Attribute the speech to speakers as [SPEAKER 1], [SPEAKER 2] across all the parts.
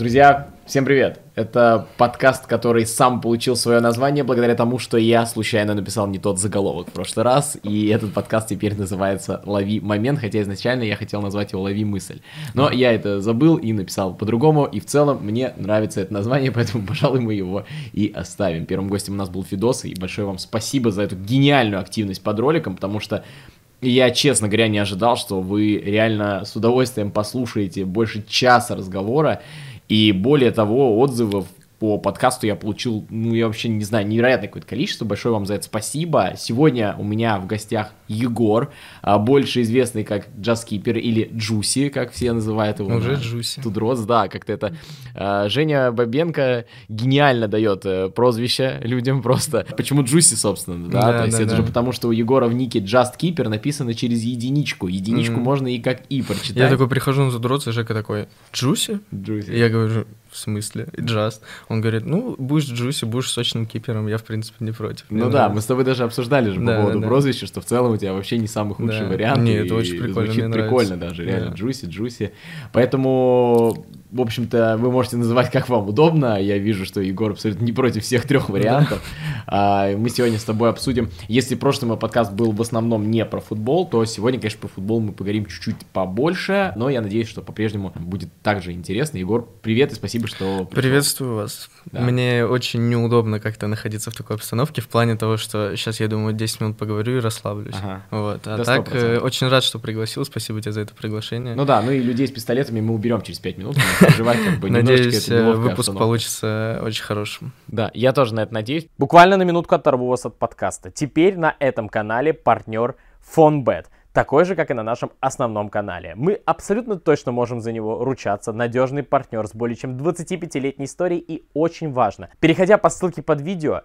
[SPEAKER 1] Друзья, всем привет! Это подкаст, который сам получил свое название благодаря тому, что я случайно написал не тот заголовок в прошлый раз, и этот подкаст теперь называется «Лови момент», хотя изначально я хотел назвать его «Лови мысль». Но я это забыл и написал по-другому, и в целом мне нравится это название, поэтому, пожалуй, мы его и оставим. Первым гостем у нас был Фидос, и большое вам спасибо за эту гениальную активность под роликом, потому что я, честно говоря, не ожидал, что вы реально с удовольствием послушаете больше часа разговора, и более того, отзывов по подкасту я получил, ну, я вообще не знаю, невероятное какое-то количество. Большое вам за это спасибо. Сегодня у меня в гостях Егор, а, больше известный как Jus1keeper или Джуси, как все называют его.
[SPEAKER 2] Уже Джуси.
[SPEAKER 1] Тудротс, да, как-то это. А, Женя Бабенко гениально дает э, прозвище людям просто. Почему Джуси, собственно, да?
[SPEAKER 2] Да,
[SPEAKER 1] То есть
[SPEAKER 2] да,
[SPEAKER 1] это
[SPEAKER 2] да.
[SPEAKER 1] же потому, что у Егора в нике Keeper написано через единичку. Единичку
[SPEAKER 2] Мгм.
[SPEAKER 1] можно и как и прочитать.
[SPEAKER 2] Я такой прихожу на задротство, Жека такой, Джуси?
[SPEAKER 1] Джуси.
[SPEAKER 2] Я говорю, в смысле? Джаст. Он говорит, ну, будешь Джуси, будешь сочным кипером, я, в принципе, не против.
[SPEAKER 1] Ну да,
[SPEAKER 2] нравится.
[SPEAKER 1] мы с тобой даже обсуждали же по
[SPEAKER 2] Да,
[SPEAKER 1] поводу
[SPEAKER 2] да.
[SPEAKER 1] прозвища, что в целом у тебя вообще не самый худший вариант.
[SPEAKER 2] Не,
[SPEAKER 1] и
[SPEAKER 2] это очень прикольно,
[SPEAKER 1] Звучит прикольно даже, реально, джуси, джуси. Поэтому, в общем-то, вы можете называть как вам удобно. Я вижу, что Егор абсолютно не против всех трех вариантов. А, Мы сегодня с тобой обсудим. Если прошлый мой подкаст был в основном не про футбол, то сегодня, конечно, про футбол мы поговорим чуть-чуть побольше, но я надеюсь, что по-прежнему будет также интересно. Егор, привет и спасибо, что пришел.
[SPEAKER 2] Приветствую вас.
[SPEAKER 1] Да.
[SPEAKER 2] Мне очень неудобно как-то находиться в такой обстановке, в плане того, что сейчас я думаю, 10 минут поговорю и расслаблюсь.
[SPEAKER 1] Ага.
[SPEAKER 2] Вот. А так,
[SPEAKER 1] 100%.
[SPEAKER 2] э, очень рад, что пригласил. Спасибо тебе за это приглашение.
[SPEAKER 1] Ну да, ну и людей с пистолетами мы уберем через 5 минут, не переживай, как бы немножечко
[SPEAKER 2] Надеюсь, выпуск получится очень хорошим.
[SPEAKER 1] Да, я тоже на это надеюсь. Буквально на минутку оторву вас от подкаста. Теперь на этом канале партнер Фонбет. Такой же, как и на нашем основном канале. Мы абсолютно точно можем за него ручаться. Надежный партнер с более чем 25-летней историей и очень важно. Переходя по ссылке под видео,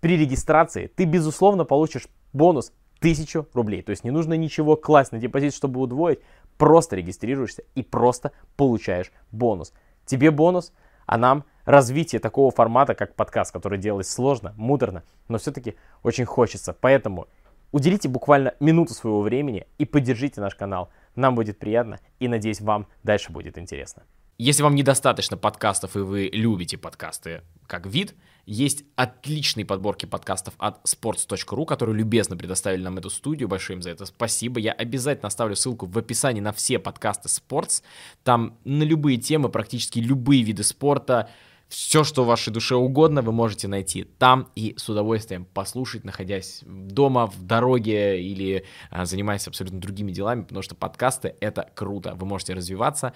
[SPEAKER 1] при регистрации ты, безусловно, получишь бонус 1000 рублей. То есть не нужно ничего класть на депозит, чтобы удвоить. Просто регистрируешься и просто получаешь бонус. Тебе бонус, а нам развитие такого формата, как подкаст, который делать сложно, муторно, но все-таки очень хочется. Поэтому уделите буквально минуту своего времени и поддержите наш канал. Нам будет приятно и, надеюсь, вам дальше будет интересно. Если вам недостаточно подкастов и вы любите подкасты как вид, есть отличные подборки подкастов от sports.ru, которые любезно предоставили нам эту студию. Большое им за это спасибо. Я обязательно оставлю ссылку в описании на все подкасты Sports. Там на любые темы, практически любые виды спорта, все, что вашей душе угодно, вы можете найти там и с удовольствием послушать, находясь дома, в дороге или а, занимаясь абсолютно другими делами, потому что подкасты — это круто. Вы можете развиваться,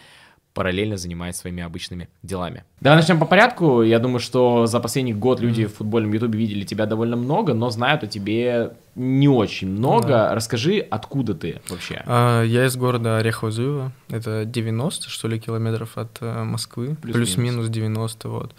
[SPEAKER 1] параллельно занимаясь своими обычными делами. Давай начнем по порядку. Я думаю, что за последний год люди в футбольном ютубе видели тебя довольно много, но знают о тебе не очень много.
[SPEAKER 2] Да.
[SPEAKER 1] Расскажи, откуда ты вообще?
[SPEAKER 2] А, Я из города Орехово-Зуево. Это 90, что ли, километров от э, Москвы.
[SPEAKER 1] Плюс-минус.
[SPEAKER 2] Плюс-минус 90, вот.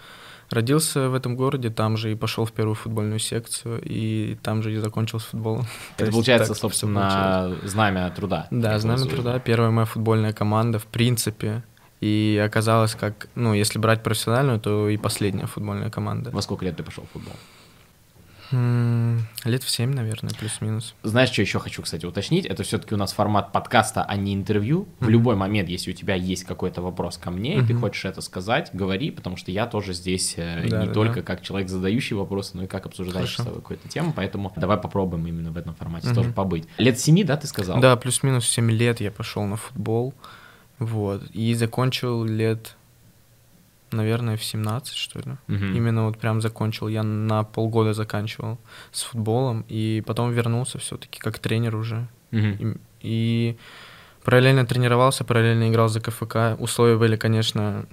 [SPEAKER 2] Родился в этом городе, там же и пошел в первую футбольную секцию, и там же и закончил с футболом. То
[SPEAKER 1] Это получается,
[SPEAKER 2] так всё получилось.
[SPEAKER 1] собственно, знамя труда.
[SPEAKER 2] Да, знамя труда, первая моя футбольная команда, в принципе. И оказалось, как, ну, если брать профессиональную, то и последняя футбольная команда.
[SPEAKER 1] Во сколько лет ты пошел в футбол?
[SPEAKER 2] Лет в 7, наверное, плюс-минус.
[SPEAKER 1] Знаешь, что еще хочу, кстати, уточнить? Это все-таки у нас формат подкаста, а не интервью. В любой момент, если у тебя есть какой-то вопрос ко мне, и ты хочешь это сказать, говори, потому что я тоже здесь э,
[SPEAKER 2] Да,
[SPEAKER 1] не
[SPEAKER 2] да,
[SPEAKER 1] только
[SPEAKER 2] да.
[SPEAKER 1] как человек, задающий вопросы, но и как обсуждающий с какую-то тему, поэтому давай попробуем именно в этом формате
[SPEAKER 2] Мгм.
[SPEAKER 1] тоже побыть. Лет семи, да, ты сказал?
[SPEAKER 2] Да, плюс-минус 7 лет я пошел на футбол. Вот. И закончил лет, наверное, в 17, что ли.
[SPEAKER 1] Мгм.
[SPEAKER 2] Именно вот прям закончил. Я на полгода заканчивал с футболом. И потом вернулся все-таки как тренер уже.
[SPEAKER 1] Мгм.
[SPEAKER 2] И, и параллельно тренировался, параллельно играл за КФК. Условия были, конечно...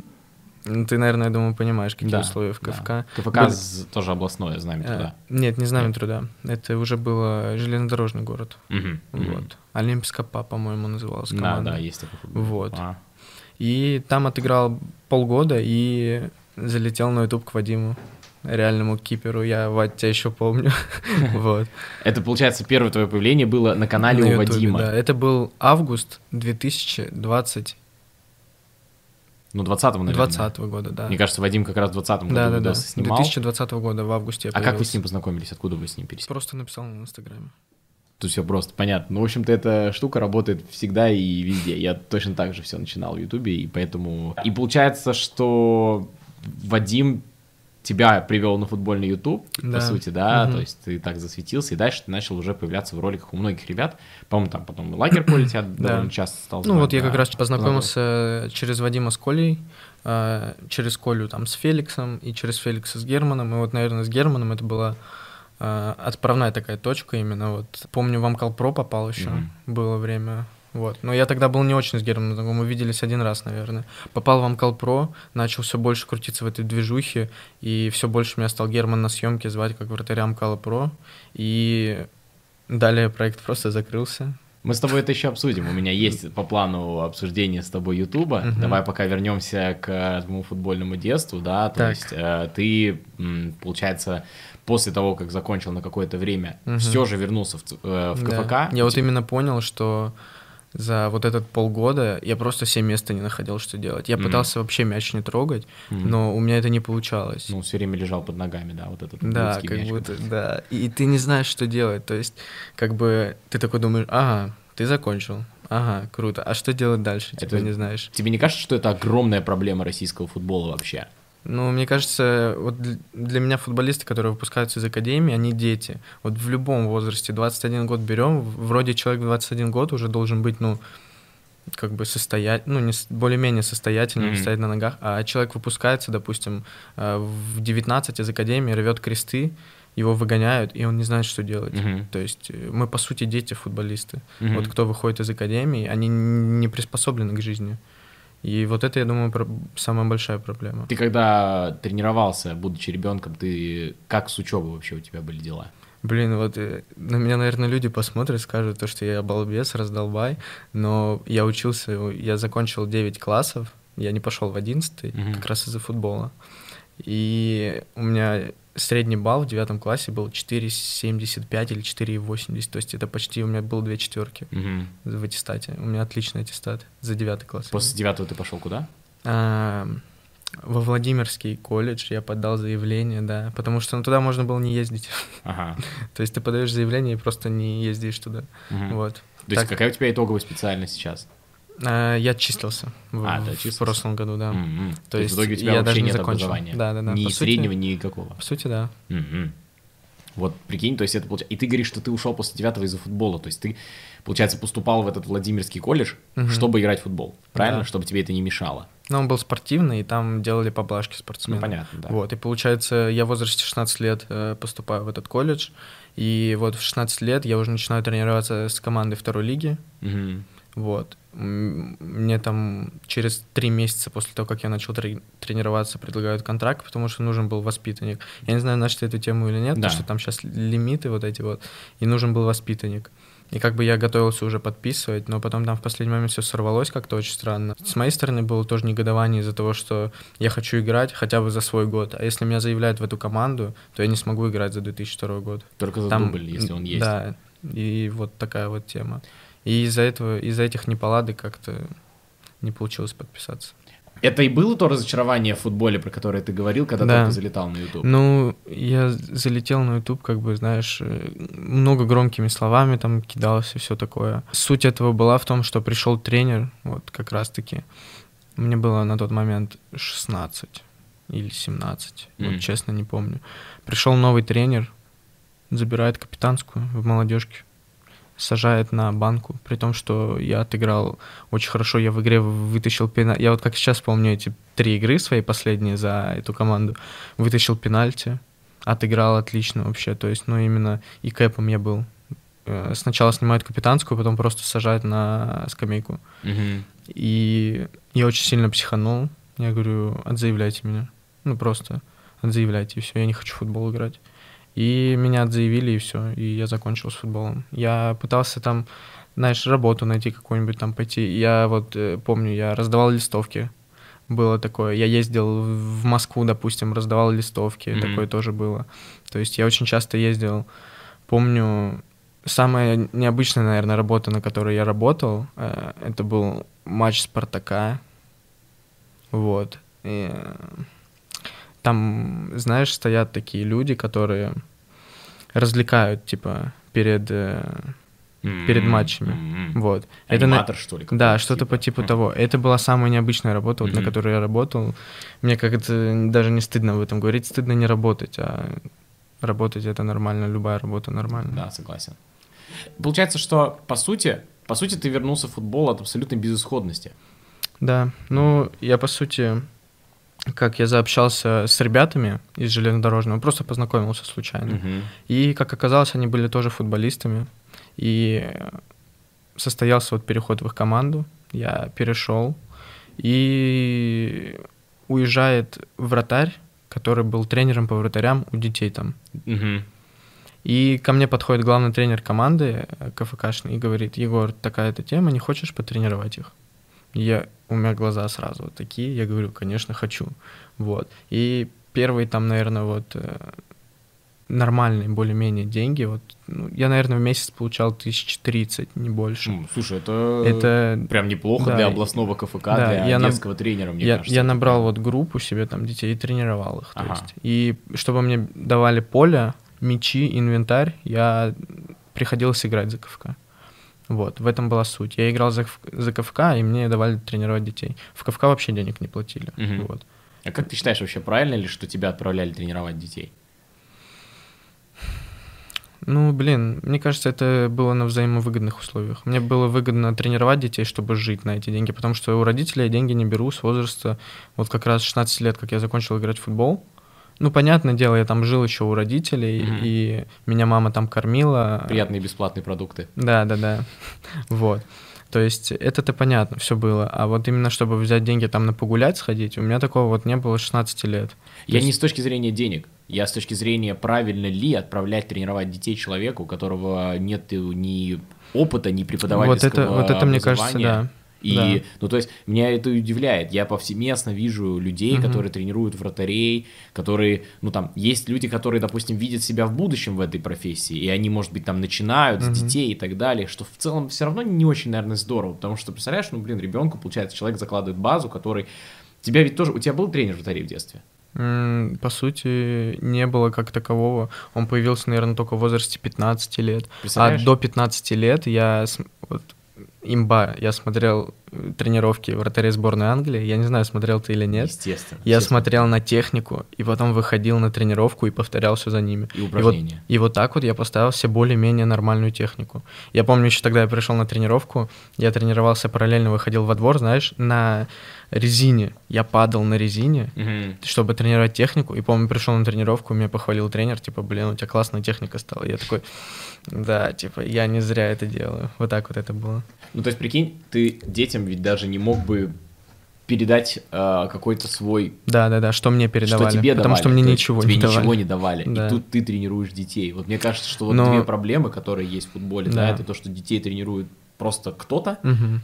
[SPEAKER 2] ну, Ты, наверное, я думаю, понимаешь, какие
[SPEAKER 1] Да,
[SPEAKER 2] условия в
[SPEAKER 1] да.
[SPEAKER 2] КФК.
[SPEAKER 1] КФК
[SPEAKER 2] Были-
[SPEAKER 1] з- тоже областное знамя
[SPEAKER 2] Э,
[SPEAKER 1] труда.
[SPEAKER 2] Нет, не знамя
[SPEAKER 1] Нет.
[SPEAKER 2] труда. Это уже было железнодорожный город.
[SPEAKER 1] Мгм.
[SPEAKER 2] Вот. Олимпийская ПА, по-моему, называлась
[SPEAKER 1] Да,
[SPEAKER 2] команда.
[SPEAKER 1] да, есть такой футбол.
[SPEAKER 2] Вот.
[SPEAKER 1] А.
[SPEAKER 2] И там отыграл полгода и залетел на YouTube к Вадиму, реальному киперу. Я, Вадь, тебя еще помню. Вот.
[SPEAKER 1] Это, получается, первое твое появление было на канале
[SPEAKER 2] На
[SPEAKER 1] у
[SPEAKER 2] Ютубе,
[SPEAKER 1] Вадима.
[SPEAKER 2] Да, это был август 2020
[SPEAKER 1] Ну, 20-го, наверное.
[SPEAKER 2] 20 года, да.
[SPEAKER 1] Мне кажется, Вадим как раз в 20 году
[SPEAKER 2] Да, да, да.
[SPEAKER 1] снимал.
[SPEAKER 2] 2020 года в августе
[SPEAKER 1] А как вы с ним познакомились? Откуда вы с ним пересеклись?
[SPEAKER 2] Просто написал на Инстаграме.
[SPEAKER 1] Тут все просто понятно. Ну, в общем-то, эта штука работает всегда и везде. Я точно так же все начинал в Ютубе, и поэтому... И получается, что Вадим тебя привел на футбольный YouTube, да. по сути, да, угу. то есть ты так засветился, и дальше ты начал уже появляться в роликах у многих ребят. По-моему, там потом лагерь тебя довольно часто стал
[SPEAKER 2] Ну вот я как раз познакомился через Вадима с Колей, а, через Колю там с Феликсом, и через Феликса с Германом, и вот, наверное, с Германом это была а, отправная такая точка именно. Вот помню, в Амкал Про попал еще, было время вот. Но я тогда был не очень с Германом знаком, мы виделись один раз, наверное. Попал в Амкал Про, начал все больше крутиться в этой движухе, и все больше меня стал Герман на съемке звать как вратаря Амкала Про. И далее проект просто закрылся.
[SPEAKER 1] Мы с тобой это еще обсудим. У меня есть по плану обсуждение с тобой Ютуба. Угу. Давай пока вернемся к твоему футбольному детству, да. То так. есть э, ты, получается, после того, как закончил на какое-то время, угу. все же вернулся в, э, в КФК. Да.
[SPEAKER 2] Я вот именно понял, что за вот этот полгода я просто все места не находил, что делать. Я mm-hmm. пытался вообще мяч не трогать, mm-hmm. но у меня это не получалось.
[SPEAKER 1] Ну, все время лежал под ногами, да, вот этот
[SPEAKER 2] Да, как мяч, будто, да. И, и ты не знаешь, что делать. То есть, как бы ты такой думаешь, ага, ты закончил. Ага, круто. А что делать дальше? Типа это, не знаешь.
[SPEAKER 1] Тебе не кажется, что это огромная проблема российского футбола вообще?
[SPEAKER 2] Ну, мне кажется, вот для меня футболисты, которые выпускаются из академии, они дети. Вот в любом возрасте, 21 год берем, вроде человек в 21 год уже должен быть, ну, как бы состоять, ну, не, более-менее состоятельным, mm-hmm. стоять на ногах, а человек выпускается, допустим, э, в 19 из академии, рвет кресты, его выгоняют, и он не знает, что делать. Mm-hmm. То есть э, мы, по сути, дети-футболисты. Mm-hmm. Вот кто выходит из академии, они не приспособлены к жизни. И вот это, я думаю, про... самая большая проблема.
[SPEAKER 1] Ты когда тренировался, будучи ребенком, ты как с учебой вообще у тебя были дела?
[SPEAKER 2] Блин, вот э, на меня, наверное, люди посмотрят, скажут то, что я балбес, раздолбай, но я учился, я закончил 9 классов, я не пошел в 11 mm-hmm. как раз из-за футбола. И у меня средний балл в девятом классе был 4,75 или 4,80. То есть это почти у меня было две четверки угу. в аттестате. У меня отличный аттестат за девятый класс.
[SPEAKER 1] После девятого ты пошел куда?
[SPEAKER 2] А, во Владимирский колледж я подал заявление, да, потому что ну, туда можно было не ездить. Ага. То есть ты подаешь заявление и просто не ездишь туда. Угу. Вот.
[SPEAKER 1] То есть так... какая у тебя итоговая специальность сейчас?
[SPEAKER 2] А, я числился в, а, в числился? прошлом году, да.
[SPEAKER 1] Mm-hmm. То, То есть в итоге у тебя я даже не закончил. образования?
[SPEAKER 2] Да, да, да.
[SPEAKER 1] Ни по среднего, сути, никакого?
[SPEAKER 2] По сути, да.
[SPEAKER 1] Mm-hmm. Вот, прикинь, то есть это получается... И ты говоришь, что ты ушел после девятого из-за футбола, то есть ты, получается, поступал в этот Владимирский колледж, mm-hmm. чтобы играть в футбол, правильно? Да. Чтобы тебе это не мешало.
[SPEAKER 2] Ну, он был спортивный, и там делали поблажки спортсменам.
[SPEAKER 1] Ну, понятно, да.
[SPEAKER 2] Вот, и получается, я в возрасте 16 лет э, поступаю в этот колледж, и вот в 16 лет я уже начинаю тренироваться с командой второй лиги. Mm-hmm. Вот. Мне там через три месяца после того, как я начал трени- тренироваться, предлагают контракт, потому что нужен был воспитанник. Я не знаю, нашли эту тему или нет, да. потому что там сейчас лимиты вот эти вот, и нужен был воспитанник. И как бы я готовился уже подписывать, но потом там в последний момент все сорвалось как-то очень странно. С моей стороны было тоже негодование из-за того, что я хочу играть хотя бы за свой год. А если меня заявляют в эту команду, то я не смогу играть за 2002 год.
[SPEAKER 1] Только за там, дубль, если он есть.
[SPEAKER 2] Да, и вот такая вот тема. И из-за этого, из-за этих неполадок как-то не получилось подписаться.
[SPEAKER 1] Это и было то разочарование в футболе, про которое ты говорил, когда да. только залетал на YouTube?
[SPEAKER 2] Ну, я залетел на YouTube, как бы, знаешь, э, много громкими словами там кидался, все такое. Суть этого была в том, что пришел тренер, вот как раз-таки. Мне было на тот момент 16 или 17, mm. вот честно не помню. Пришел новый тренер, забирает капитанскую в молодежке сажает на банку, при том, что я отыграл очень хорошо, я в игре вытащил пенальти. Я вот как сейчас помню эти три игры свои последние за эту команду, вытащил пенальти, отыграл отлично вообще, то есть, ну, именно и кэпом я был. Э, сначала снимают капитанскую, потом просто сажают на скамейку. Угу. И я очень сильно психанул. Я говорю, отзаявляйте меня. Ну, просто отзаявляйте, и все, я не хочу в футбол играть. И меня заявили, и все, и я закончил с футболом. Я пытался там, знаешь, работу найти какую-нибудь там пойти. Я вот э, помню, я раздавал листовки. Было такое. Я ездил в Москву, допустим, раздавал листовки. Mm-hmm. Такое тоже было. То есть я очень часто ездил. Помню, самая необычная, наверное, работа, на которой я работал, э, это был матч Спартака. Вот. И там, знаешь, стоят такие люди, которые развлекают, типа, перед, э, перед матчами.
[SPEAKER 1] М-м-м.
[SPEAKER 2] Вот.
[SPEAKER 1] Аниматор,
[SPEAKER 2] на-
[SPEAKER 1] что ли?
[SPEAKER 2] Да, что-то по
[SPEAKER 1] типа?
[SPEAKER 2] типу того. Это была самая необычная работа, вот, на которой я работал. Мне как-то даже не стыдно об этом говорить. Стыдно не работать, а работать это нормально, любая работа нормально.
[SPEAKER 1] Да, согласен. Получается, что по сути, по сути, ты вернулся в футбол от абсолютной безысходности.
[SPEAKER 2] Да, ну, я, по сути, как я заобщался с ребятами из железнодорожного, просто познакомился случайно.
[SPEAKER 1] Мгм.
[SPEAKER 2] И, как оказалось, они были тоже футболистами. И состоялся вот переход в их команду. Я перешел. И уезжает вратарь, который был тренером по вратарям у детей там.
[SPEAKER 1] Мгм.
[SPEAKER 2] И ко мне подходит главный тренер команды э, КФКшный и говорит, Егор, такая-то тема, не хочешь потренировать их? Я, у меня глаза сразу вот такие, я говорю, конечно, хочу. Вот. И первые там, наверное, вот э, нормальные более-менее деньги, вот, ну, я, наверное, в месяц получал тысяч тридцать, не больше.
[SPEAKER 1] Слушай, это,
[SPEAKER 2] Это
[SPEAKER 1] прям неплохо
[SPEAKER 2] да,
[SPEAKER 1] для областного КФК,
[SPEAKER 2] да,
[SPEAKER 1] для
[SPEAKER 2] я наб-
[SPEAKER 1] детского тренера, мне
[SPEAKER 2] я,
[SPEAKER 1] кажется.
[SPEAKER 2] я набрал вот группу себе там детей и тренировал их. То
[SPEAKER 1] Ага.
[SPEAKER 2] есть. И чтобы мне давали поле, мячи, инвентарь, я приходилось играть за КФК. Вот, в этом была суть. Я играл за, за КФК, и мне давали тренировать детей. В КФК вообще денег не платили.
[SPEAKER 1] Мгм.
[SPEAKER 2] Вот.
[SPEAKER 1] А как ты считаешь, вообще правильно ли, что тебя отправляли тренировать детей?
[SPEAKER 2] Ну, блин, мне кажется, это было на взаимовыгодных условиях. Мне было выгодно тренировать детей, чтобы жить на эти деньги, потому что у родителей я деньги не беру с возраста, вот как раз 16 лет, как я закончил играть в футбол. Ну, понятное дело, я там жил еще у родителей,
[SPEAKER 1] Мгм.
[SPEAKER 2] и меня мама там кормила.
[SPEAKER 1] Приятные бесплатные продукты.
[SPEAKER 2] Да, да, да. Вот. То есть это-то понятно, все было. А вот именно чтобы взять деньги там на погулять сходить, у меня такого вот не было с 16 лет.
[SPEAKER 1] Я
[SPEAKER 2] есть-
[SPEAKER 1] не с точки зрения денег, я с точки зрения, правильно ли отправлять тренировать детей человеку, у которого нет ни опыта, ни
[SPEAKER 2] Вот
[SPEAKER 1] преподавательского
[SPEAKER 2] это, вот это мне кажется, да.
[SPEAKER 1] И,
[SPEAKER 2] Да.
[SPEAKER 1] ну, то есть, меня это удивляет. Я повсеместно вижу людей,
[SPEAKER 2] Мгм.
[SPEAKER 1] которые тренируют вратарей, которые, ну, там, есть люди, которые, допустим, видят себя в будущем в этой профессии, и они, может быть, там, начинают с
[SPEAKER 2] Мгм.
[SPEAKER 1] детей и так далее, что в целом все равно не очень, наверное, здорово, потому что, представляешь, ну, блин, ребенку, получается, человек закладывает базу, который... Тебя ведь тоже... У тебя был тренер вратарей в детстве?
[SPEAKER 2] По сути, не было как такового. Он появился, наверное, только в возрасте 15 лет. А до 15 лет я... Вот, имба, я смотрел э, тренировки вратарей сборной Англии. Я не знаю, смотрел ты или нет.
[SPEAKER 1] Естественно.
[SPEAKER 2] Я
[SPEAKER 1] естественно.
[SPEAKER 2] смотрел на технику, и потом выходил на тренировку и повторял все за ними.
[SPEAKER 1] И
[SPEAKER 2] И вот,
[SPEAKER 1] упражнения.
[SPEAKER 2] и вот так вот я поставил себе более-менее нормальную технику. Я помню, еще тогда я пришел на тренировку, я тренировался параллельно, выходил во двор, знаешь, на резине. Я падал на резине,
[SPEAKER 1] Мгм.
[SPEAKER 2] чтобы тренировать технику. И помню, пришел на тренировку, меня похвалил тренер, типа, блин, у тебя классная техника стала. Я такой, да, типа, я не зря это делаю. Вот так вот это было.
[SPEAKER 1] Ну, то есть, прикинь, ты детям ведь даже не мог бы передать э, какой-то свой
[SPEAKER 2] Да, да, да, что мне передавали.
[SPEAKER 1] что тебе
[SPEAKER 2] потому
[SPEAKER 1] давали,
[SPEAKER 2] что мне ничего
[SPEAKER 1] тебе
[SPEAKER 2] не давали.
[SPEAKER 1] ничего не давали.
[SPEAKER 2] Да.
[SPEAKER 1] И тут ты тренируешь детей. Вот мне кажется, что вот
[SPEAKER 2] Но-
[SPEAKER 1] две проблемы, которые есть в футболе, да.
[SPEAKER 2] Да.
[SPEAKER 1] это то, что детей тренирует просто кто-то,
[SPEAKER 2] Мгм.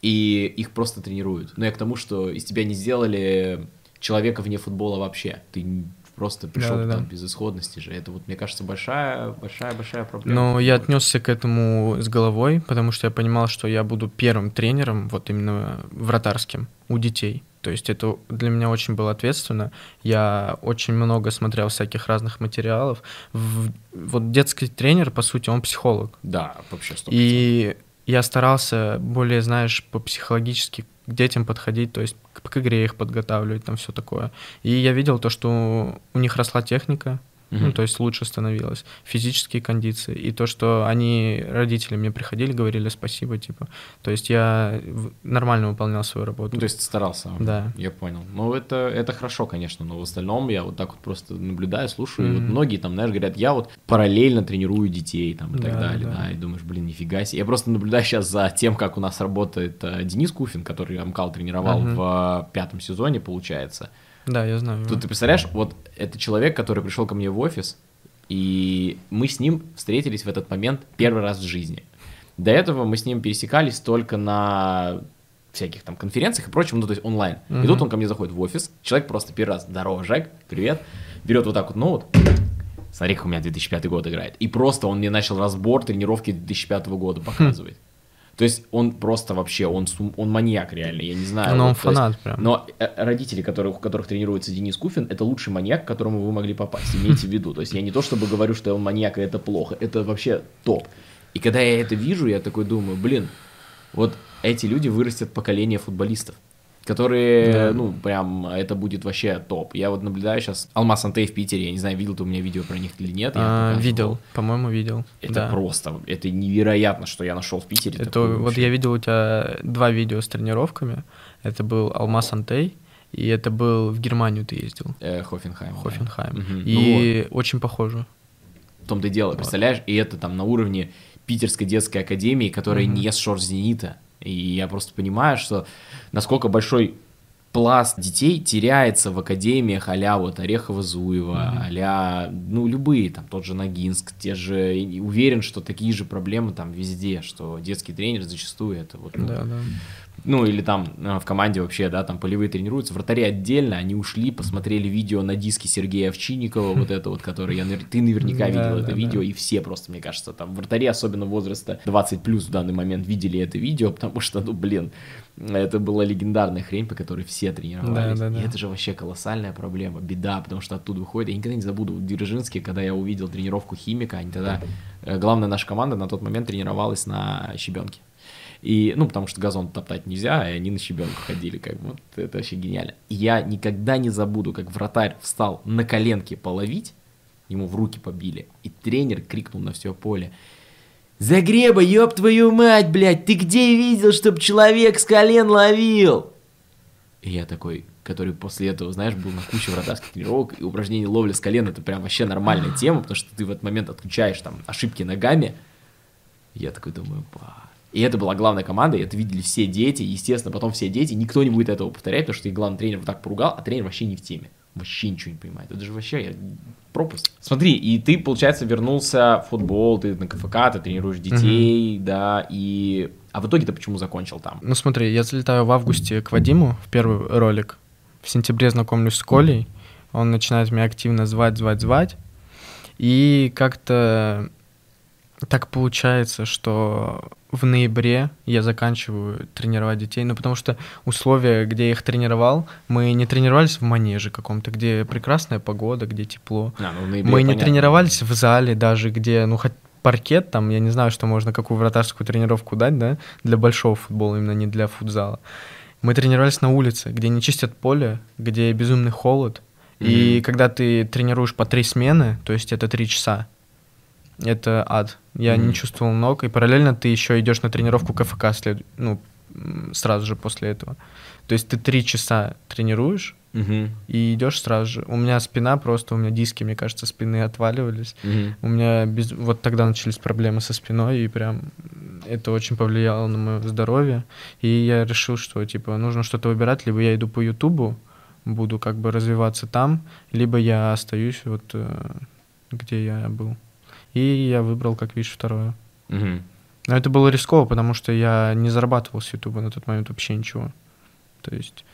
[SPEAKER 1] и их просто тренируют. Но я к тому, что из тебя не сделали человека вне футбола вообще. Ты просто пришел
[SPEAKER 2] Да-да-да.
[SPEAKER 1] там без исходности же. Это вот, мне кажется, большая, большая, большая проблема.
[SPEAKER 2] Но
[SPEAKER 1] в
[SPEAKER 2] я отнесся к этому с головой, потому что я понимал, что я буду первым тренером, вот именно вратарским, у детей. То есть это для меня очень было ответственно. Я очень много смотрел всяких разных материалов. В- Вот детский тренер, по сути, он психолог.
[SPEAKER 1] Да, вообще стоп.
[SPEAKER 2] И я старался более, знаешь, по-психологически к детям подходить, то есть к, к игре их подготавливать, там все такое. И я видел то, что у них росла техника, ну, то есть лучше становилось, физические кондиции, и то, что они, родители мне приходили, говорили спасибо, типа. То есть я нормально выполнял свою работу.
[SPEAKER 1] Ну, то есть старался.
[SPEAKER 2] Да.
[SPEAKER 1] Я понял. Ну, это, это хорошо, конечно, но в остальном я вот так вот просто наблюдаю, слушаю, и вот многие там, знаешь, говорят, я вот параллельно тренирую детей там и так
[SPEAKER 2] Да,
[SPEAKER 1] далее,
[SPEAKER 2] да.
[SPEAKER 1] да, и думаешь, блин, нифига себе. Я просто наблюдаю сейчас за тем, как у нас работает э, Денис Куфин, который Амкал тренировал
[SPEAKER 2] Мгм.
[SPEAKER 1] в э, пятом сезоне, получается.
[SPEAKER 2] Да, я знаю.
[SPEAKER 1] Тут ты представляешь, вот это человек, который пришел ко мне в офис, и мы с ним встретились в этот момент первый раз в жизни. До этого мы с ним пересекались только на всяких там конференциях и прочем, ну то есть онлайн. И
[SPEAKER 2] Мгм.
[SPEAKER 1] тут он ко мне заходит в офис, человек просто первый раз, здорово, Жек, привет, берет вот так вот ноут, смотри, как у меня 2005 год играет. И просто он мне начал разбор тренировки 2005 года показывать. То есть он просто вообще, он, он маньяк реально, я не знаю.
[SPEAKER 2] Ну, он
[SPEAKER 1] то есть-
[SPEAKER 2] фанат прям.
[SPEAKER 1] но э, родители, которых, у которых тренируется Денис Куфин, это лучший маньяк, к которому вы могли попасть. Имейте в виду. То есть я не то чтобы говорю, что он маньяк, и это плохо. Это вообще топ. И когда я это вижу, я такой думаю, блин, вот эти люди вырастят поколение футболистов которые, да. ну, прям, это будет вообще топ. Я вот наблюдаю сейчас Алмаз Антей в Питере, я не знаю, видел ты у меня видео про них или нет.
[SPEAKER 2] А, видел, по-моему, видел.
[SPEAKER 1] Это да. просто, это невероятно, что я нашел в Питере.
[SPEAKER 2] Это вот я видел у тебя два видео с тренировками. Это был Алмаз Антей, и это был в Германию ты ездил.
[SPEAKER 1] Э, Хофенхайм.
[SPEAKER 2] Хофенхайм. Да. Угу. И ну, очень похоже.
[SPEAKER 1] В том-то и дело, вот. представляешь, и это там на уровне Питерской детской академии, которая угу. не с шор Зенита. И я просто понимаю, что насколько большой пласт детей теряется в академиях а вот Орехово-Зуева, mm-hmm. а ну, любые, там, тот же Ногинск, те же, уверен, что такие же проблемы там везде, что детский тренер зачастую это вот, ну,
[SPEAKER 2] да, да
[SPEAKER 1] ну или там э, в команде вообще, да, там полевые тренируются, вратари отдельно, они ушли, посмотрели видео на диске Сергея Овчинникова, вот это вот, который я, ты наверняка видел это видео, и все просто, мне кажется, там вратари, особенно возраста 20 плюс в данный момент, видели это видео, потому что, ну, блин, это была легендарная хрень, по которой все тренировались. Да, да, да. И это же вообще колоссальная проблема, беда, потому что оттуда выходит. Я никогда не забуду в Дзержинске, когда я увидел тренировку химика, они тогда, э, главная наша команда на тот момент тренировалась на щебенке. И, ну, потому что газон топтать нельзя, и они на щебенку ходили, как бы, вот это вообще гениально. И я никогда не забуду, как вратарь встал на коленки половить, ему в руки побили, и тренер крикнул на все поле, «Загреба, ёб твою мать, блядь, ты где видел, чтоб человек с колен ловил?» И я такой, который после этого, знаешь, был на куче вратарских тренировок, и упражнений ловли с колен, это прям вообще нормальная тема, потому что ты в этот момент отключаешь там ошибки ногами. Я такой думаю, ба, и это была главная команда, и это видели все дети, естественно, потом все дети, никто не будет этого повторять, потому что их главный тренер вот так поругал, а тренер вообще не в теме. Вообще ничего не понимает. Это же вообще я... пропуск. Смотри, и ты, получается, вернулся в футбол, ты на КФК, ты тренируешь детей, угу. да, и... А в итоге ты почему закончил там?
[SPEAKER 2] Ну смотри, я залетаю в августе к Вадиму в первый ролик. В сентябре знакомлюсь с Колей. Он начинает меня активно звать, звать, звать. И как-то так получается, что в ноябре я заканчиваю тренировать детей, ну потому что условия, где я их тренировал, мы не тренировались в манеже каком-то, где прекрасная погода, где тепло. А, ну, мы понятно. не тренировались в зале даже, где, ну хоть паркет, там, я не знаю, что можно, какую вратарскую тренировку дать, да, для большого футбола, именно не для футзала. Мы тренировались на улице, где не чистят поле, где безумный холод, mm-hmm. и когда ты тренируешь по три смены, то есть это три часа, это ад. Я mm-hmm. не чувствовал ног, и параллельно ты еще идешь на тренировку КФК след... ну, сразу же после этого. То есть ты три часа тренируешь mm-hmm. и идешь сразу же. У меня спина просто, у меня диски, мне кажется, спины отваливались. Mm-hmm. У меня без... вот тогда начались проблемы со спиной, и прям это очень повлияло на мое здоровье. И я решил, что типа нужно что-то выбирать, либо я иду по Ютубу, буду как бы развиваться там, либо я остаюсь вот э, где я был. И я выбрал, как видишь, второе.
[SPEAKER 1] Угу.
[SPEAKER 2] Но это было рисково, потому что я не зарабатывал с Ютуба на тот момент вообще ничего. То есть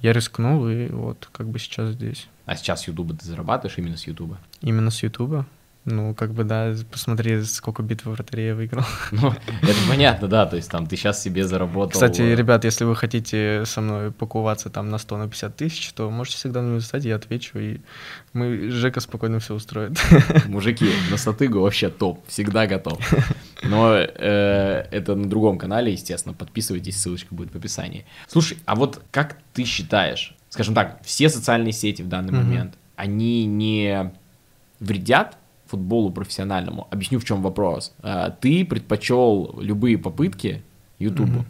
[SPEAKER 2] я рискнул, и вот как бы сейчас здесь.
[SPEAKER 1] А сейчас с Ютуба ты зарабатываешь именно с Ютуба?
[SPEAKER 2] Именно с Ютуба? Ну, как бы, да, посмотри, сколько битв вратарей я выиграл.
[SPEAKER 1] Ну, это понятно, да, то есть там ты сейчас себе заработал...
[SPEAKER 2] Кстати, э, ребят, если вы хотите со мной покуваться там на 100, на 50 тысяч, то можете всегда на стать, я отвечу, и мы, Жека спокойно все устроит.
[SPEAKER 1] Мужики, на Сатыгу вообще топ, всегда готов. Но э, это на другом канале, естественно, подписывайтесь, ссылочка будет в описании. Слушай, а вот как ты считаешь, скажем так, все социальные сети в данный момент, они не вредят футболу профессиональному. Объясню, в чем вопрос. А, ты предпочел любые попытки Ютубу. Mm-hmm.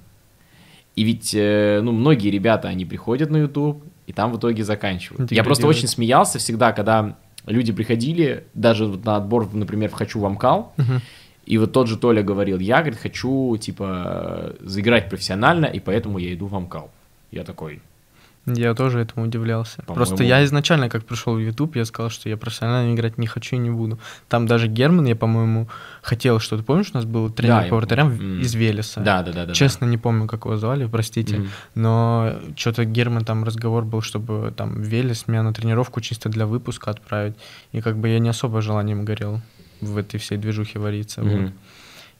[SPEAKER 1] И ведь, э, ну, многие ребята, они приходят на YouTube, и там в итоге заканчивают. Я просто очень смеялся всегда, когда люди приходили, даже на отбор, например, в «Хочу в Амкал», uh-huh. и вот тот же Толя говорил, я, говорит, хочу, типа, заиграть профессионально, и поэтому я иду в Амкал. Я такой,
[SPEAKER 2] я тоже этому удивлялся. По-моему... Просто я изначально, как пришел в YouTube, я сказал, что я профессионально играть не хочу и не буду. Там даже Герман, я, по-моему, хотел что-то. Помнишь, у нас был тренер да, по вратарям mm. из Велеса?
[SPEAKER 1] Да, да, да, да.
[SPEAKER 2] Честно, да. не помню, как его звали, простите. Mm. Но что-то Герман там разговор был, чтобы там Велес меня на тренировку чисто для выпуска отправить. И как бы я не особо желанием горел в этой всей движухе вариться. Mm. Вот.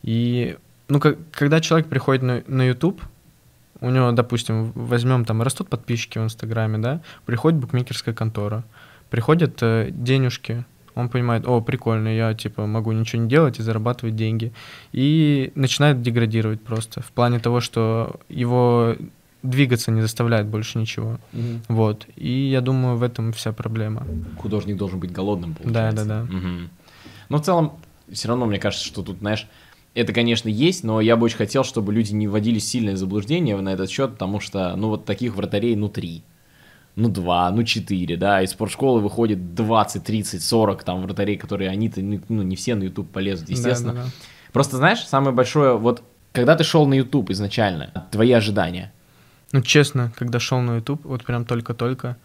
[SPEAKER 2] И ну, как, когда человек приходит на, на YouTube, у него, допустим, возьмем там, растут подписчики в Инстаграме, да, приходит букмекерская контора, приходят э, денежки, он понимает, о, прикольно, я, типа, могу ничего не делать и зарабатывать деньги. И начинает деградировать просто в плане того, что его двигаться не заставляет больше ничего.
[SPEAKER 1] Мгм.
[SPEAKER 2] Вот. И я думаю, в этом вся проблема.
[SPEAKER 1] Художник должен быть голодным,
[SPEAKER 2] Да,
[SPEAKER 1] получается.
[SPEAKER 2] да, да.
[SPEAKER 1] Мгм. Но в целом, все равно, мне кажется, что тут, знаешь, это, конечно, есть, но я бы очень хотел, чтобы люди не вводили сильное заблуждение на этот счет, потому что, ну, вот таких вратарей, ну, три. Ну, два, ну, четыре, да, из спортшколы выходит 20, 30, 40 там вратарей, которые они-то, ну, ну, не все на YouTube полезут, естественно.
[SPEAKER 2] Да, да, да.
[SPEAKER 1] Просто, знаешь, самое большое, вот, когда ты шел на YouTube изначально, твои ожидания,
[SPEAKER 2] Ну, честно, когда шел на YouTube, вот прям только-только,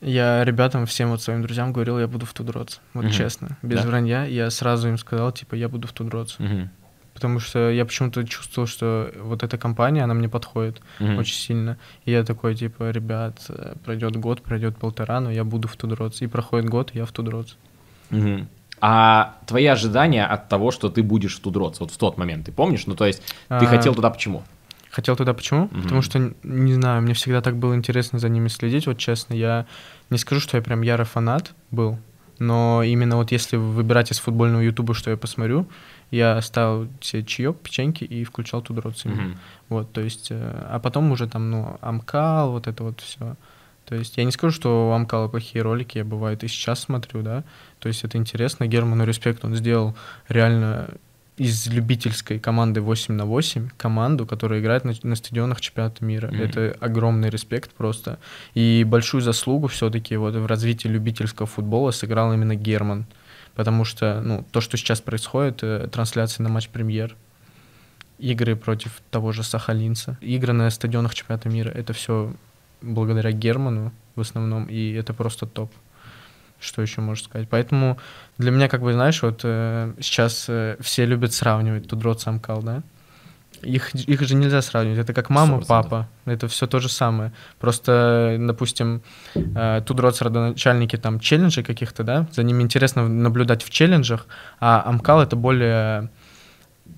[SPEAKER 2] я ребятам, всем вот своим друзьям говорил, я буду в Тудроц. Вот
[SPEAKER 1] Мгм.
[SPEAKER 2] честно, без
[SPEAKER 1] Да?
[SPEAKER 2] вранья. Я сразу им сказал, типа, я буду в Тудроц.
[SPEAKER 1] Мгм.
[SPEAKER 2] Потому что я почему-то чувствовал, что вот эта компания, она мне подходит
[SPEAKER 1] Мгм.
[SPEAKER 2] очень сильно. И я такой, типа, ребят, э, пройдет год, пройдет полтора, но я буду в Тудроц. И проходит год, я в Тудроц.
[SPEAKER 1] Мгм. А твои ожидания от того, что ты будешь в Тудроц, вот в тот момент, ты помнишь? Ну, то есть, ты
[SPEAKER 2] А,
[SPEAKER 1] хотел туда почему?
[SPEAKER 2] Хотел туда почему?
[SPEAKER 1] Мгм.
[SPEAKER 2] Потому что, не знаю, мне всегда так было интересно за ними следить, вот честно. Я не скажу, что я прям ярый фанат был, но именно вот если выбирать из футбольного ютуба, что я посмотрю, я ставил себе чаек, печеньки и включал Тудроц именно.
[SPEAKER 1] Мгм.
[SPEAKER 2] Вот, то есть, э, а потом уже там, ну, Амкал, вот это вот все. То есть я не скажу, что у Амкала плохие ролики, я бывает и сейчас смотрю, да. То есть это интересно. Герману респект, он сделал реально из любительской команды 8 на 8 команду, которая играет на, на стадионах чемпионата мира.
[SPEAKER 1] Мгм.
[SPEAKER 2] Это огромный респект просто. И большую заслугу все-таки вот в развитии любительского футбола сыграл именно Герман. Потому что, ну, то, что сейчас происходит, э, трансляции на матч премьер, игры против того же Сахалинца, игры на стадионах чемпионата мира, это все благодаря Герману в основном, и это просто топ. Что еще можно сказать? Поэтому для меня, как бы, знаешь, вот э, сейчас э, все любят сравнивать Тудрот Самкал, да? Их, их же нельзя сравнивать. Это как мама,
[SPEAKER 1] 100%.
[SPEAKER 2] папа. Это все то же самое. Просто, допустим, э, Тудрот родоначальники там челленджей каких-то, да? За ними интересно наблюдать в челленджах, а Амкал это более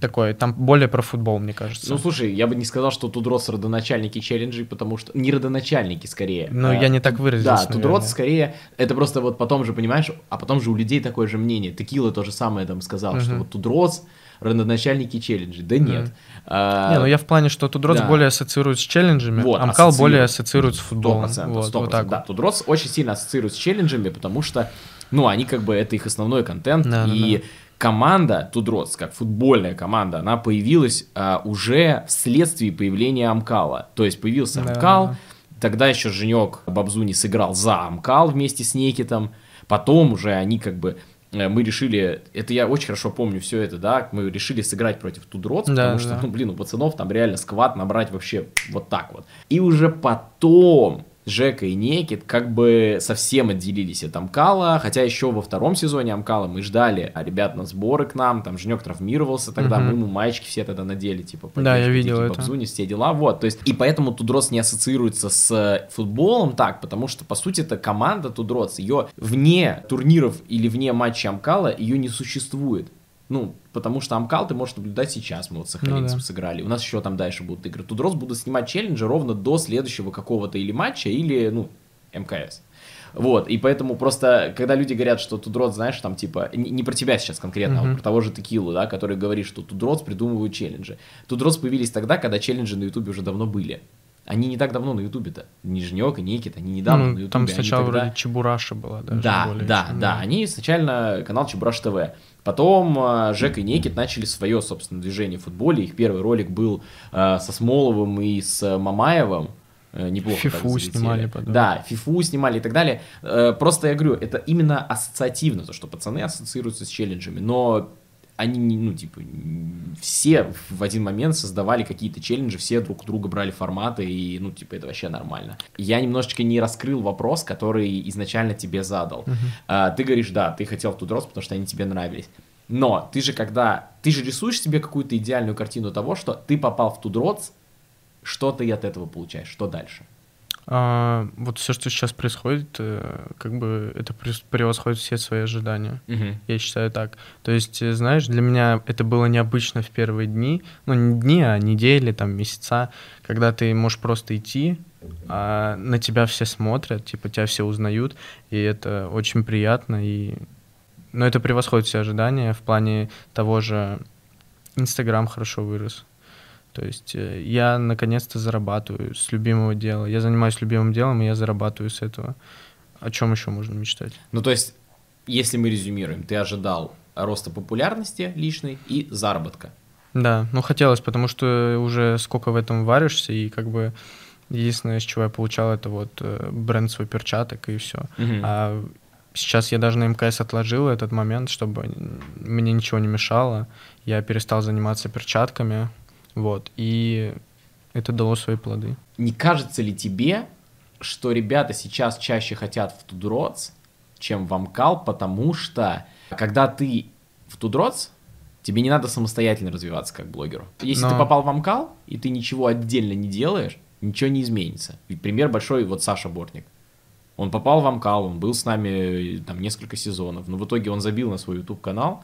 [SPEAKER 2] такой, там более про футбол, мне кажется.
[SPEAKER 1] Ну, слушай, я бы не сказал, что Тудротс родоначальники челленджей, потому что... Не родоначальники, скорее.
[SPEAKER 2] Ну,
[SPEAKER 1] А,
[SPEAKER 2] я не так выразился,
[SPEAKER 1] Да, Тудротс
[SPEAKER 2] наверное.
[SPEAKER 1] скорее... Это просто вот потом же, понимаешь, а потом же у людей такое же мнение. Текила то же самое там сказал, что
[SPEAKER 2] Мгм.
[SPEAKER 1] вот Тудротс родоначальники челленджей. Да нет.
[SPEAKER 2] Мгм.
[SPEAKER 1] А,
[SPEAKER 2] Не, ну я в плане, что Тудротс
[SPEAKER 1] да.
[SPEAKER 2] более ассоциирует с челленджами,
[SPEAKER 1] Вот,
[SPEAKER 2] Амкал
[SPEAKER 1] ассоциирует.
[SPEAKER 2] более ассоциирует с футболом.
[SPEAKER 1] 100%,
[SPEAKER 2] Вот,
[SPEAKER 1] 100%,
[SPEAKER 2] вот так
[SPEAKER 1] да. Тудротс очень сильно ассоциирует с челленджами, потому что, ну, они как бы, это их основной контент,
[SPEAKER 2] Да, да,
[SPEAKER 1] и
[SPEAKER 2] да.
[SPEAKER 1] Команда Тудротс, как футбольная команда, она появилась а, уже вследствие появления Амкала. То есть появился
[SPEAKER 2] Да,
[SPEAKER 1] Амкал,
[SPEAKER 2] да.
[SPEAKER 1] тогда еще Женек Бабзуни сыграл за Амкал вместе с Некитом, потом уже они как бы э, мы решили, это я очень хорошо помню все это, да, мы решили сыграть против Тудротс,
[SPEAKER 2] Да,
[SPEAKER 1] потому что,
[SPEAKER 2] да.
[SPEAKER 1] ну, блин, у пацанов там реально squad набрать вообще вот так вот. И уже потом Жека и Некит как бы совсем отделились от Амкала, хотя еще во втором сезоне Амкала мы ждали а ребят на сборы к нам, там Женек травмировался тогда,
[SPEAKER 2] Мгм.
[SPEAKER 1] мы ему маечки все тогда надели, типа,
[SPEAKER 2] Да, я видел
[SPEAKER 1] Дикий
[SPEAKER 2] это.
[SPEAKER 1] Бобзунис, все дела, вот, то есть, и поэтому Тудротс не ассоциируется с э, футболом так, потому что, по сути, это команда Тудротс, ее вне турниров или вне матча Амкала ее не существует. Ну, потому что Амкал ты можешь наблюдать сейчас, мы вот с Сахалинцем
[SPEAKER 2] Ну да.
[SPEAKER 1] сыграли, у нас еще там дальше будут игры. Тудротс будут снимать челленджи ровно до следующего какого-то или матча, или, ну, МКС. Вот, и поэтому просто, когда люди говорят, что Тудротс, знаешь, там, типа, не, не про тебя сейчас конкретно, а
[SPEAKER 2] Мгм.
[SPEAKER 1] вот про того же Текилу, да, который говорит, что Тудротс придумывают челленджи. Тудротс появились тогда, когда челленджи на Ютубе уже давно были. Они не так давно на Ютубе-то. Ни Жнёк, и Никит, они недавно
[SPEAKER 2] Ну,
[SPEAKER 1] на Ютубе.
[SPEAKER 2] там
[SPEAKER 1] они
[SPEAKER 2] сначала
[SPEAKER 1] тогда-
[SPEAKER 2] вроде Чебураша была даже.
[SPEAKER 1] да,
[SPEAKER 2] более
[SPEAKER 1] да,
[SPEAKER 2] чем,
[SPEAKER 1] да. Они изначально канал Чебураш ТВ. Потом э, Жека и Некит начали свое, собственно, движение в футболе. Их первый ролик был э, со Смоловым и с Мамаевым. Э, неплохо
[SPEAKER 2] Фифу снимали потом.
[SPEAKER 1] Да, Фифу снимали и так далее. Э, просто я говорю, это именно ассоциативно, то, что пацаны ассоциируются с челленджами. Но они, ну, типа, все в один момент создавали какие-то челленджи, все друг у друга брали форматы, и, ну, типа, это вообще нормально. Я немножечко не раскрыл вопрос, который изначально тебе задал. А, ты говоришь, да, ты хотел в Тудротс, потому что они тебе нравились. Но ты же когда... Ты же рисуешь себе какую-то идеальную картину того, что ты попал в Тудротс, что ты от этого получаешь, что дальше?
[SPEAKER 2] А, вот все, что сейчас происходит, э, как бы это превосходит все свои ожидания. Я считаю так. То есть, э, знаешь, для меня это было необычно в первые дни, ну не дни, а недели, там месяца, когда ты можешь просто идти, а на тебя все смотрят, типа тебя все узнают, и это очень приятно и но это превосходит все ожидания в плане того же Инстаграм хорошо вырос. То есть э, я наконец-то зарабатываю с любимого дела. Я занимаюсь любимым делом, и я зарабатываю с этого. О чем еще можно мечтать?
[SPEAKER 1] Ну, то есть, если мы резюмируем, ты ожидал роста популярности личной и заработка.
[SPEAKER 2] Да, ну хотелось, потому что уже сколько в этом варишься, и как бы единственное, с чего я получал, это вот э, бренд свой перчаток и все.
[SPEAKER 1] Мгм.
[SPEAKER 2] А сейчас я даже на МКС отложил этот момент, чтобы мне ничего не мешало. Я перестал заниматься перчатками, вот, и это дало свои плоды.
[SPEAKER 1] Не кажется ли тебе, что ребята сейчас чаще хотят в Тудроц, чем в Амкал, потому что когда ты в Тудроц, тебе не надо самостоятельно развиваться как блогеру. Если
[SPEAKER 2] Но-
[SPEAKER 1] ты попал в Амкал, и ты ничего отдельно не делаешь, ничего не изменится. Ведь пример большой, вот Саша Бортник. Он попал в Амкал, он был с нами э, там несколько сезонов, но в итоге он забил на свой YouTube-канал,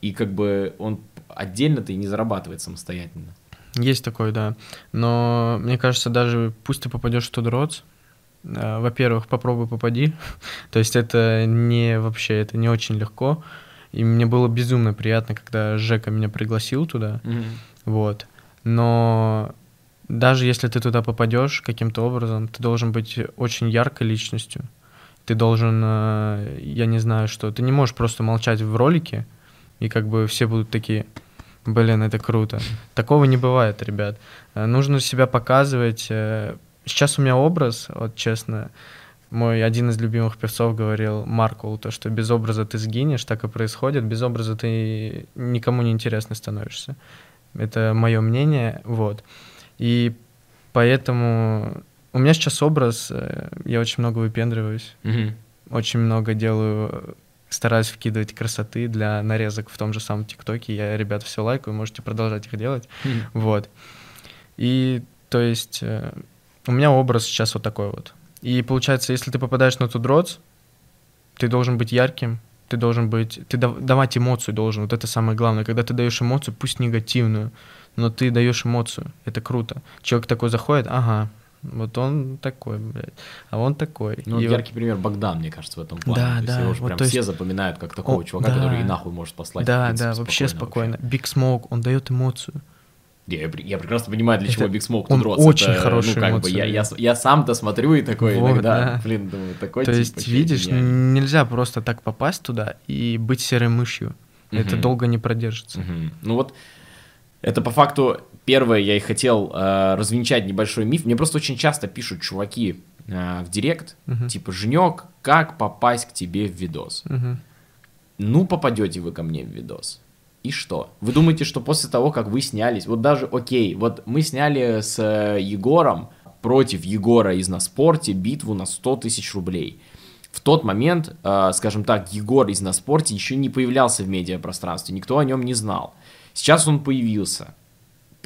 [SPEAKER 1] и как бы он отдельно-то и не зарабатывает самостоятельно.
[SPEAKER 2] Есть такое, да. Но мне кажется, даже пусть ты попадешь в Тудроц, э, во-первых, попробуй попади. То есть это не вообще, это не очень легко. И мне было безумно приятно, когда Жека меня пригласил туда. Вот. Но даже если ты туда попадешь каким-то образом, ты должен быть очень яркой личностью. Ты должен, э, я не знаю что, ты не можешь просто молчать в ролике, и как бы все будут такие, блин, это круто. Такого не бывает, ребят. Э, Нужно себя показывать. э. Сейчас у меня образ, вот честно, мой один из любимых певцов говорил, Маркул, то, что без образа ты сгинешь, так и происходит, без образа ты никому не интересно становишься. Это мое мнение, вот. И поэтому у меня сейчас образ, э, я очень много выпендриваюсь, очень много делаю, стараюсь вкидывать красоты для нарезок в том же самом ТикТоке. Я, ребят, все лайкаю, можете продолжать их делать. Вот. И, то есть, э, у меня образ сейчас вот такой вот. И получается, если ты попадаешь на Тудроц, ты должен быть ярким, ты должен быть, ты дав- давать эмоцию должен, вот это самое главное. Когда ты даешь эмоцию, пусть негативную, но ты даешь эмоцию, это круто. Человек такой заходит, ага, вот он такой, блядь, а он такой.
[SPEAKER 1] Ну,
[SPEAKER 2] И вот-
[SPEAKER 1] яркий пример Богдан, мне кажется, в этом плане.
[SPEAKER 2] Да,
[SPEAKER 1] То есть
[SPEAKER 2] да,
[SPEAKER 1] Его же
[SPEAKER 2] вот
[SPEAKER 1] прям
[SPEAKER 2] есть-
[SPEAKER 1] все запоминают как такого
[SPEAKER 2] О,
[SPEAKER 1] чувака,
[SPEAKER 2] да.
[SPEAKER 1] который и нахуй может послать.
[SPEAKER 2] Да,
[SPEAKER 1] принципе,
[SPEAKER 2] да, вообще спокойно. Big Smoke, он дает эмоцию.
[SPEAKER 1] Я, я пр- я прекрасно понимаю, для
[SPEAKER 2] Это-
[SPEAKER 1] чего Big Smoke
[SPEAKER 2] он
[SPEAKER 1] тут рос.
[SPEAKER 2] очень
[SPEAKER 1] Это,
[SPEAKER 2] хорошие
[SPEAKER 1] ну, как бы,
[SPEAKER 2] эмоции
[SPEAKER 1] я, я, с- я сам-то смотрю и такой
[SPEAKER 2] Вот,
[SPEAKER 1] иногда,
[SPEAKER 2] да.
[SPEAKER 1] блин, думаю, такой
[SPEAKER 2] То
[SPEAKER 1] тип
[SPEAKER 2] есть,
[SPEAKER 1] вообще
[SPEAKER 2] видишь,
[SPEAKER 1] гениальный.
[SPEAKER 2] нельзя просто так попасть туда и быть серой мышью. Это
[SPEAKER 1] Мгм.
[SPEAKER 2] долго не продержится.
[SPEAKER 1] Мгм. Ну вот, это по факту первое, я и хотел э, развенчать небольшой миф. Мне просто очень часто пишут чуваки э, в директ,
[SPEAKER 2] Мгм.
[SPEAKER 1] типа, Женек, как попасть к тебе в видос?
[SPEAKER 2] Мгм.
[SPEAKER 1] Ну, попадете вы ко мне в видос. И что? Вы думаете, что после того, как вы снялись, вот даже, окей, вот мы сняли с э, Егором против Егора из на спорте битву на 100 тысяч рублей. В тот момент, э, скажем так, Егор из на спорте еще не появлялся в медиапространстве, никто о нем не знал. Сейчас он появился.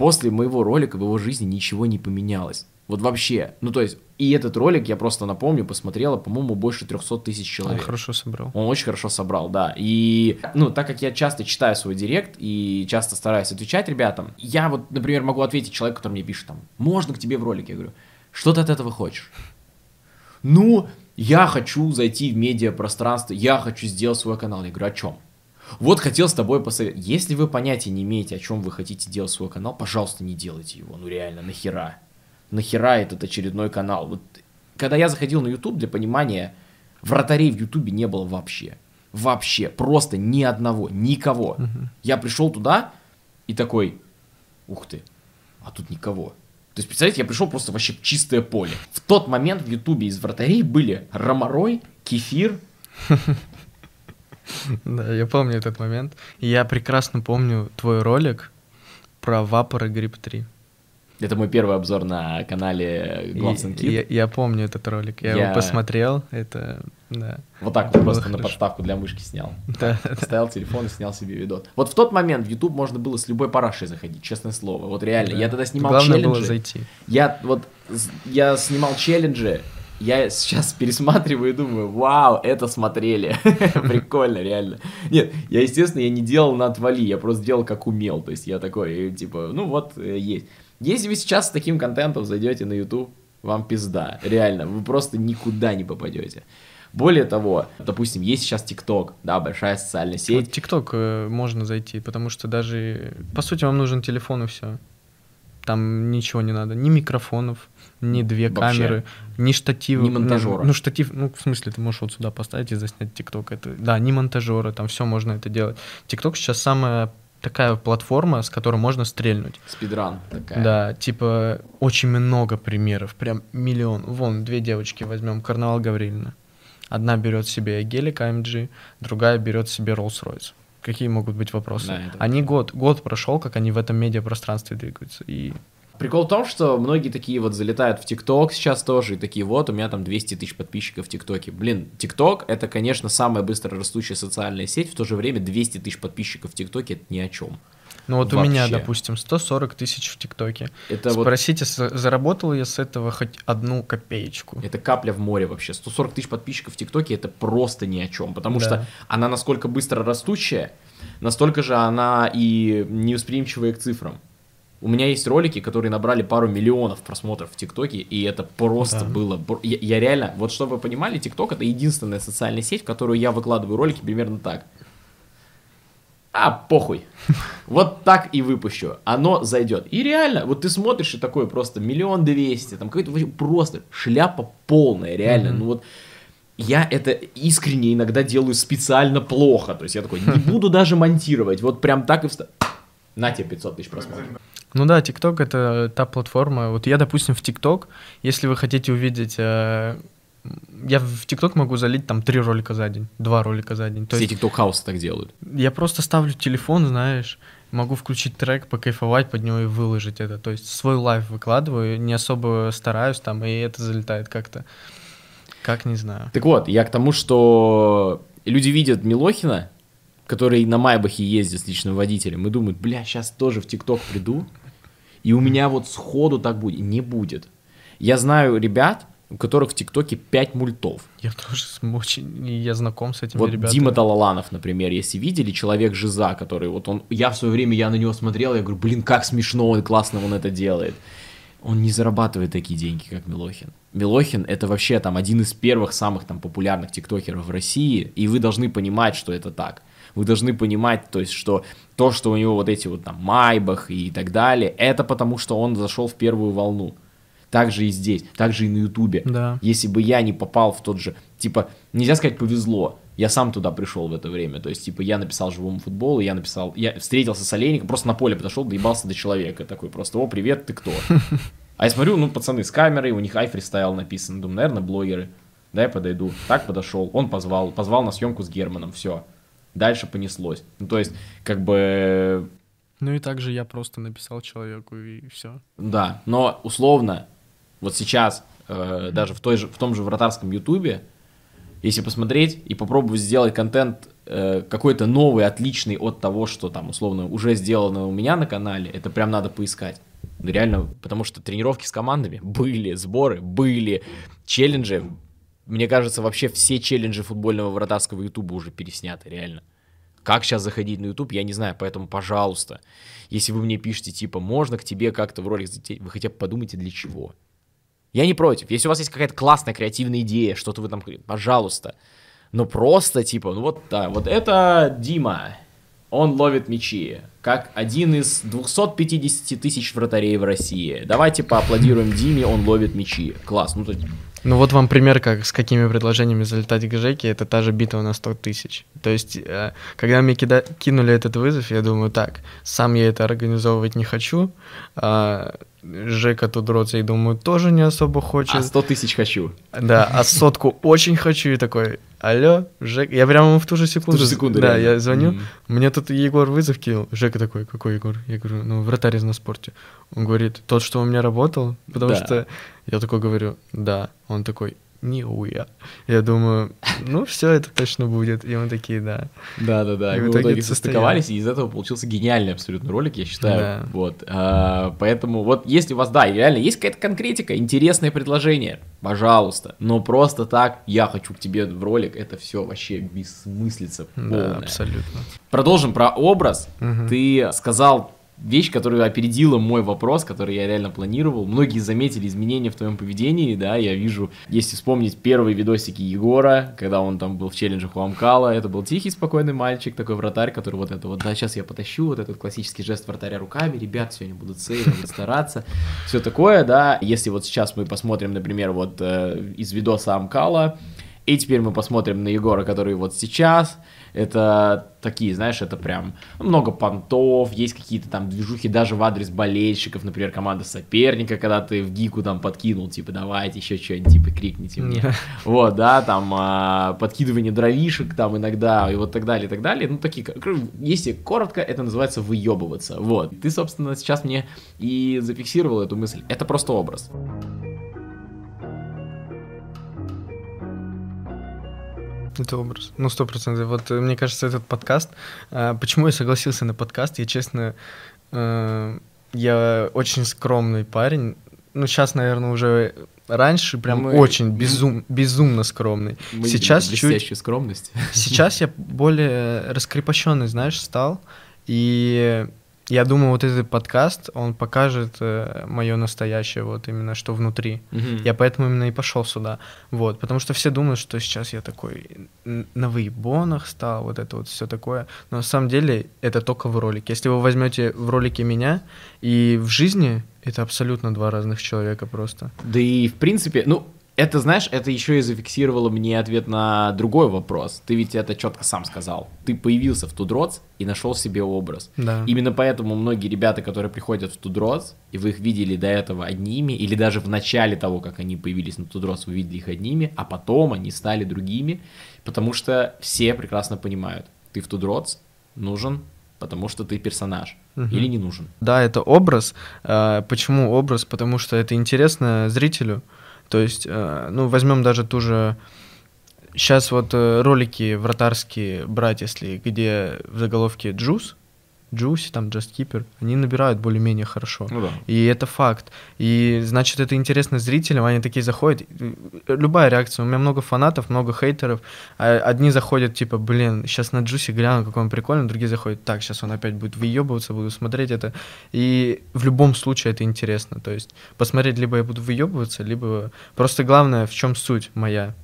[SPEAKER 1] После моего ролика в его жизни ничего не поменялось. Вот вообще. Ну, то есть, и этот ролик, я просто напомню, посмотрела, по-моему, больше 300 тысяч
[SPEAKER 2] Он
[SPEAKER 1] человек.
[SPEAKER 2] хорошо собрал.
[SPEAKER 1] Он очень хорошо собрал, да. И, ну, так как я часто читаю свой директ и часто стараюсь отвечать ребятам, я вот, например, могу ответить человеку, который мне пишет там, можно к тебе в ролик? Я говорю, что ты от этого хочешь? Ну, я хочу зайти в медиапространство, я хочу сделать свой канал. Я говорю, о чем? Вот хотел с тобой посоветовать. Если вы понятия не имеете, о чем вы хотите делать свой канал, пожалуйста, не делайте его. Ну реально, нахера? Нахера этот очередной канал? Вот, когда я заходил на YouTube, для понимания, вратарей в YouTube не было вообще. Вообще. Просто ни одного, никого. Я пришел туда и такой, ух ты, а тут никого. То есть, представляете, я пришел просто вообще в чистое поле. В тот момент в Ютубе из вратарей были Ромарой, Кефир,
[SPEAKER 2] Да, я помню этот момент. Я прекрасно помню твой ролик про и Grip 3.
[SPEAKER 1] Это мой первый обзор на канале Gloves and
[SPEAKER 2] я,
[SPEAKER 1] Kid.
[SPEAKER 2] я помню этот ролик. Я,
[SPEAKER 1] Я-
[SPEAKER 2] его посмотрел. Это, да.
[SPEAKER 1] Вот так
[SPEAKER 2] это
[SPEAKER 1] вот просто на
[SPEAKER 2] хорошо.
[SPEAKER 1] подставку для мышки снял.
[SPEAKER 2] Да.
[SPEAKER 1] Поставил телефон и снял себе видос. Вот в тот момент в YouTube можно было с любой парашей заходить, честное слово. Вот реально. Я
[SPEAKER 2] Да.
[SPEAKER 1] тогда снимал
[SPEAKER 2] Главное
[SPEAKER 1] челленджи.
[SPEAKER 2] было зайти.
[SPEAKER 1] Я вот я снимал челленджи, я сейчас пересматриваю и думаю, вау, это смотрели. Прикольно, реально. Нет, я, естественно, я не делал на отвали, я просто делал как умел. То есть я такой, э, типа, ну вот, э, есть. Если вы сейчас с таким контентом зайдете на YouTube, вам пизда. Реально, вы просто никуда не попадете. Более того, допустим, есть сейчас ТикТок, да, большая социальная сеть.
[SPEAKER 2] ТикТок э, можно зайти, потому что даже, по сути, вам нужен телефон и все. Там ничего не надо, ни микрофонов, ни две
[SPEAKER 1] Вообще.
[SPEAKER 2] камеры, ни штатива.
[SPEAKER 1] Ни монтажера.
[SPEAKER 2] Ну, штатив, ну, в смысле, ты можешь вот сюда поставить и заснять ТикТок. Это, да, ни монтажера, там все можно это делать. ТикТок сейчас самая такая платформа, с которой можно стрельнуть.
[SPEAKER 1] Спидран такая.
[SPEAKER 2] Да, типа очень много примеров, прям миллион. Вон, две девочки возьмем, Карнавал Гаврилина. Одна берет себе гелик AMG, другая берет себе Rolls-Royce. Какие могут быть вопросы?
[SPEAKER 1] Да,
[SPEAKER 2] они год, год прошел, как они в этом медиапространстве двигаются. И
[SPEAKER 1] Прикол в том, что многие такие вот залетают в ТикТок сейчас тоже, и такие вот, у меня там 200 тысяч подписчиков в ТикТоке. Блин, ТикТок это, конечно, самая быстро растущая социальная сеть, в то же время 200 тысяч подписчиков в ТикТоке это ни о чем.
[SPEAKER 2] ну вот у меня,
[SPEAKER 1] Вообще.
[SPEAKER 2] допустим, 140 тысяч в ТикТоке.
[SPEAKER 1] Это вот
[SPEAKER 2] Спросите, с- заработал я с этого хоть одну копеечку?
[SPEAKER 1] Это капля в море вообще. 140 тысяч подписчиков в ТикТоке это просто ни о чем. Потому
[SPEAKER 2] Да.
[SPEAKER 1] что она насколько быстро растущая, настолько же она и невосприимчивая к цифрам. У меня есть ролики, которые набрали пару миллионов просмотров в ТикТоке, и это просто
[SPEAKER 2] Да.
[SPEAKER 1] было... Я, я реально, вот чтобы вы понимали, ТикТок это единственная социальная сеть, в которую я выкладываю ролики примерно так. А, похуй. Вот так и выпущу. Оно зайдет. И реально, вот ты смотришь и такое просто миллион двести, там какой-то вообще просто шляпа полная, реально.
[SPEAKER 2] Мгм.
[SPEAKER 1] Ну вот я это искренне иногда делаю специально плохо. То есть я такой, не буду даже монтировать. Вот прям так и вста... На тебе 500 тысяч просмотров.
[SPEAKER 2] Ну да, ТикТок это та платформа. Вот я, допустим, в ТикТок, если вы хотите увидеть, э, я в ТикТок могу залить там три ролика за день, два ролика за день. То
[SPEAKER 1] Все тикток хаусы так делают.
[SPEAKER 2] я просто ставлю телефон, знаешь, могу включить трек, покайфовать под него и выложить это. То есть свой лайф выкладываю, не особо стараюсь там, и это залетает как-то. Как не знаю.
[SPEAKER 1] Так вот, я к тому, что люди видят Милохина, который на Майбахе ездит с личным водителем, и думают, бля, сейчас тоже в ТикТок приду, и у меня вот сходу так будет. Не будет. Я знаю ребят, у которых в ТикТоке 5 мультов.
[SPEAKER 2] Я тоже очень, я знаком с этими
[SPEAKER 1] Вот
[SPEAKER 2] ребятами.
[SPEAKER 1] Дима Талаланов, например, если видели, человек Жиза, который вот он, я в свое время, я на него смотрел, я говорю, блин, как смешно, он классно он это делает. Он не зарабатывает такие деньги, как Милохин. Милохин это вообще там один из первых самых там популярных тиктокеров в России, и вы должны понимать, что это так. Вы должны понимать, то есть, что то, что у него вот эти вот там Майбах и так далее, это потому, что он зашел в первую волну. Так же и здесь, так же и на Ютубе.
[SPEAKER 2] Да.
[SPEAKER 1] Если бы я не попал в тот же, типа, нельзя сказать повезло, я сам туда пришел в это время, то есть, типа, я написал живому футболу, я написал, я встретился с Олейником, просто на поле подошел, доебался до человека, такой просто, о, привет, ты кто? А я смотрю, ну, пацаны с камерой, у них iFreestyle написано, думаю, наверное, блогеры, да, я подойду, так подошел, он позвал, позвал на съемку с Германом, все, дальше понеслось, ну, то есть, как бы,
[SPEAKER 2] Ну и также я просто написал человеку, и все.
[SPEAKER 1] Да, но условно, вот сейчас, э, даже в, той же, в том же вратарском ютубе, если посмотреть и попробовать сделать контент э, какой-то новый, отличный от того, что там, условно, уже сделано у меня на канале, это прям надо поискать. Ну, реально, потому что тренировки с командами были, сборы были, челленджи. Мне кажется, вообще все челленджи футбольного вратарского ютуба уже пересняты, реально. Как сейчас заходить на YouTube, я не знаю, поэтому, пожалуйста, если вы мне пишете, типа, можно к тебе как-то в ролик залететь, вы хотя бы подумайте, для чего. Я не против. Если у вас есть какая-то классная креативная идея, что-то вы там, пожалуйста. Но просто, типа, ну вот, да, вот это Дима. Он ловит мячи. Как один из 250 тысяч вратарей в России. Давайте поаплодируем Диме, он ловит мячи. Класс. Ну, то
[SPEAKER 2] Ну вот вам пример, как с какими предложениями залетать к Жеке, это та же битва на 100 тысяч. То есть, э, когда мне кида- кинули этот вызов, я думаю, так, сам я это организовывать не хочу, а Жека тут драться, и думаю, тоже не особо хочет.
[SPEAKER 1] а 100 тысяч хочу.
[SPEAKER 2] Да, а сотку очень хочу, и такой, алло, Жека, я прямо в ту же секунду,
[SPEAKER 1] же секунду,
[SPEAKER 2] да,
[SPEAKER 1] реально.
[SPEAKER 2] я звоню,
[SPEAKER 1] Мгм.
[SPEAKER 2] мне тут Егор вызов кинул, Жека такой, какой Егор? Я говорю, ну, вратарь из на спорте. Он говорит, тот, что у меня работал, потому
[SPEAKER 1] Да.
[SPEAKER 2] что я такой говорю, да. Он такой, нихуя. Я думаю, ну, все это точно будет. И он такие, да.
[SPEAKER 1] Да, да, да.
[SPEAKER 2] И
[SPEAKER 1] мы в
[SPEAKER 2] итоге
[SPEAKER 1] состыковались, и из этого получился гениальный абсолютно ролик, я считаю.
[SPEAKER 2] Да.
[SPEAKER 1] Вот. А, поэтому вот если у вас, да, реально есть какая-то конкретика, интересное предложение, пожалуйста. Но просто так, я хочу к тебе в ролик, это все вообще бессмыслица
[SPEAKER 2] Да,
[SPEAKER 1] полная.
[SPEAKER 2] абсолютно.
[SPEAKER 1] Продолжим про образ. Ты сказал вещь, которая опередила мой вопрос, который я реально планировал. Многие заметили изменения в твоем поведении, да, я вижу, если вспомнить первые видосики Егора, когда он там был в челленджах у Амкала, это был тихий, спокойный мальчик, такой вратарь, который вот это вот, да, сейчас я потащу, вот этот классический жест вратаря руками, ребят, сегодня будут сейвы, будут стараться, все такое, да, если вот сейчас мы посмотрим, например, вот э, из видоса Амкала, и теперь мы посмотрим на Егора, который вот сейчас, это такие, знаешь, это прям много понтов, есть какие-то там движухи даже в адрес болельщиков, например, команда соперника, когда ты в гику там подкинул, типа, давайте еще что-нибудь, типа, крикните мне. Вот, да, там а, подкидывание дровишек там иногда, и вот так далее, и так далее. Ну, такие, если коротко, это называется выебываться. Вот. Ты, собственно, сейчас мне и зафиксировал эту мысль. Это просто образ.
[SPEAKER 2] Это образ. Ну, сто процентов. Вот э, мне кажется, этот подкаст... Э, почему я согласился на подкаст? Я, честно, э, я очень скромный парень. Ну, сейчас, наверное, уже раньше прям мы... очень безум, безумно скромный.
[SPEAKER 1] Мы сейчас чуть... скромность.
[SPEAKER 2] Сейчас я более раскрепощенный, знаешь, стал. И я думаю, вот этот подкаст, он покажет э, мое настоящее, вот именно что внутри. Mm-hmm. Я поэтому именно и пошел сюда. Вот, потому что все думают, что сейчас я такой на выебонах стал, вот это вот все такое. Но на самом деле это только в ролике. Если вы возьмете в ролике меня и в жизни, это абсолютно два разных человека просто.
[SPEAKER 1] Да и в принципе, ну, это, знаешь, это еще и зафиксировало мне ответ на другой вопрос. Ты ведь это четко сам сказал. Ты появился в Тудроц и нашел себе образ.
[SPEAKER 2] Да.
[SPEAKER 1] Именно поэтому многие ребята, которые приходят в Тудроц, и вы их видели до этого одними, или даже в начале того, как они появились на Тудроц, вы видели их одними, а потом они стали другими, потому что все прекрасно понимают, ты в Тудроц нужен потому что ты персонаж, угу. или не нужен.
[SPEAKER 2] Да, это образ. А, почему образ? Потому что это интересно зрителю. То есть, э, ну, возьмем даже ту же... Сейчас вот э, ролики вратарские брать, если где в заголовке «Джус», Джуси, там, Just Keeper, они набирают более-менее хорошо.
[SPEAKER 1] Ну, да.
[SPEAKER 2] И это факт. И значит, это интересно зрителям, они такие заходят. Любая реакция. У меня много фанатов, много хейтеров. А одни заходят, типа, блин, сейчас на Джуси гляну, какой он прикольный, другие заходят, так, сейчас он опять будет выебываться, буду смотреть это. И в любом случае это интересно. То есть посмотреть, либо я буду выебываться, либо... Просто главное, в чем суть моя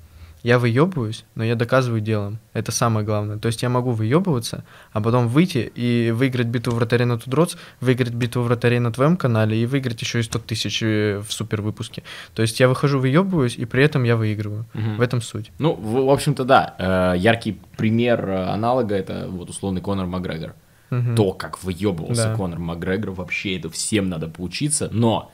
[SPEAKER 2] я выебываюсь, но я доказываю делом. Это самое главное. То есть я могу выебываться, а потом выйти и выиграть битву вратарей на Тудроц, выиграть битву вратарей на твоем канале и выиграть еще и 100 тысяч э, в супер выпуске. То есть я выхожу, выебываюсь, и при этом я выигрываю. Угу. В этом суть.
[SPEAKER 1] Ну, в, в общем-то, да. Э, яркий пример э, аналога это вот условный Конор Макгрегор. Угу. То, как выебывался да. Конор Макгрегор, вообще это всем надо поучиться. Но,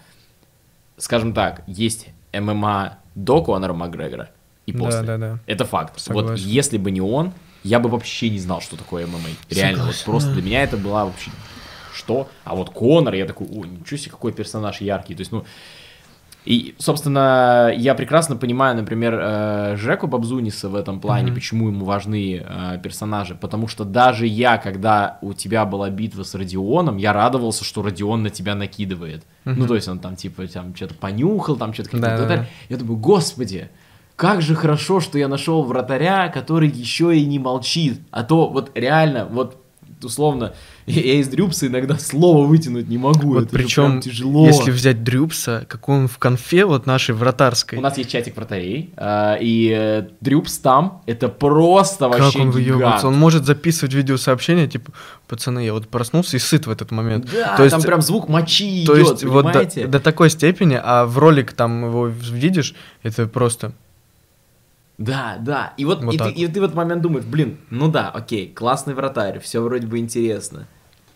[SPEAKER 1] скажем так, есть ММА до Конора Макгрегора, и после.
[SPEAKER 2] Да, да, да.
[SPEAKER 1] Это факт. Согласен. Вот если бы не он, я бы вообще не знал, что такое ММА. Реально, Согласен. вот просто для меня это была вообще что? А вот Конор, я такой, о, ничего себе, какой персонаж яркий. То есть, ну, и, собственно, я прекрасно понимаю, например, э, Жеку Бабзуниса в этом плане, mm-hmm. почему ему важны э, персонажи. Потому что даже я, когда у тебя была битва с Родионом, я радовался, что Родион на тебя накидывает. Mm-hmm. Ну, то есть он там, типа, там что-то понюхал, там что-то какие-то... Да, да. Я думаю, господи, как же хорошо, что я нашел вратаря, который еще и не молчит. А то вот реально, вот условно, я из Дрюпса иногда слово вытянуть не могу.
[SPEAKER 2] Вот
[SPEAKER 1] это
[SPEAKER 2] причем, тяжело. если взять Дрюпса, как он в конфе вот нашей вратарской.
[SPEAKER 1] У нас есть чатик вратарей, а, и э, Дрюпс там, это просто вообще Как
[SPEAKER 2] он выебывается. Он может записывать видеосообщения, типа, пацаны, я вот проснулся и сыт в этот момент.
[SPEAKER 1] Да, то есть, там прям звук мочи то идет, есть,
[SPEAKER 2] понимаете? Вот до, до такой степени, а в ролик там его видишь, это просто
[SPEAKER 1] да, да. И вот, вот и, ты, и ты в этот момент думаешь, блин, ну да, окей, классный вратарь, все вроде бы интересно.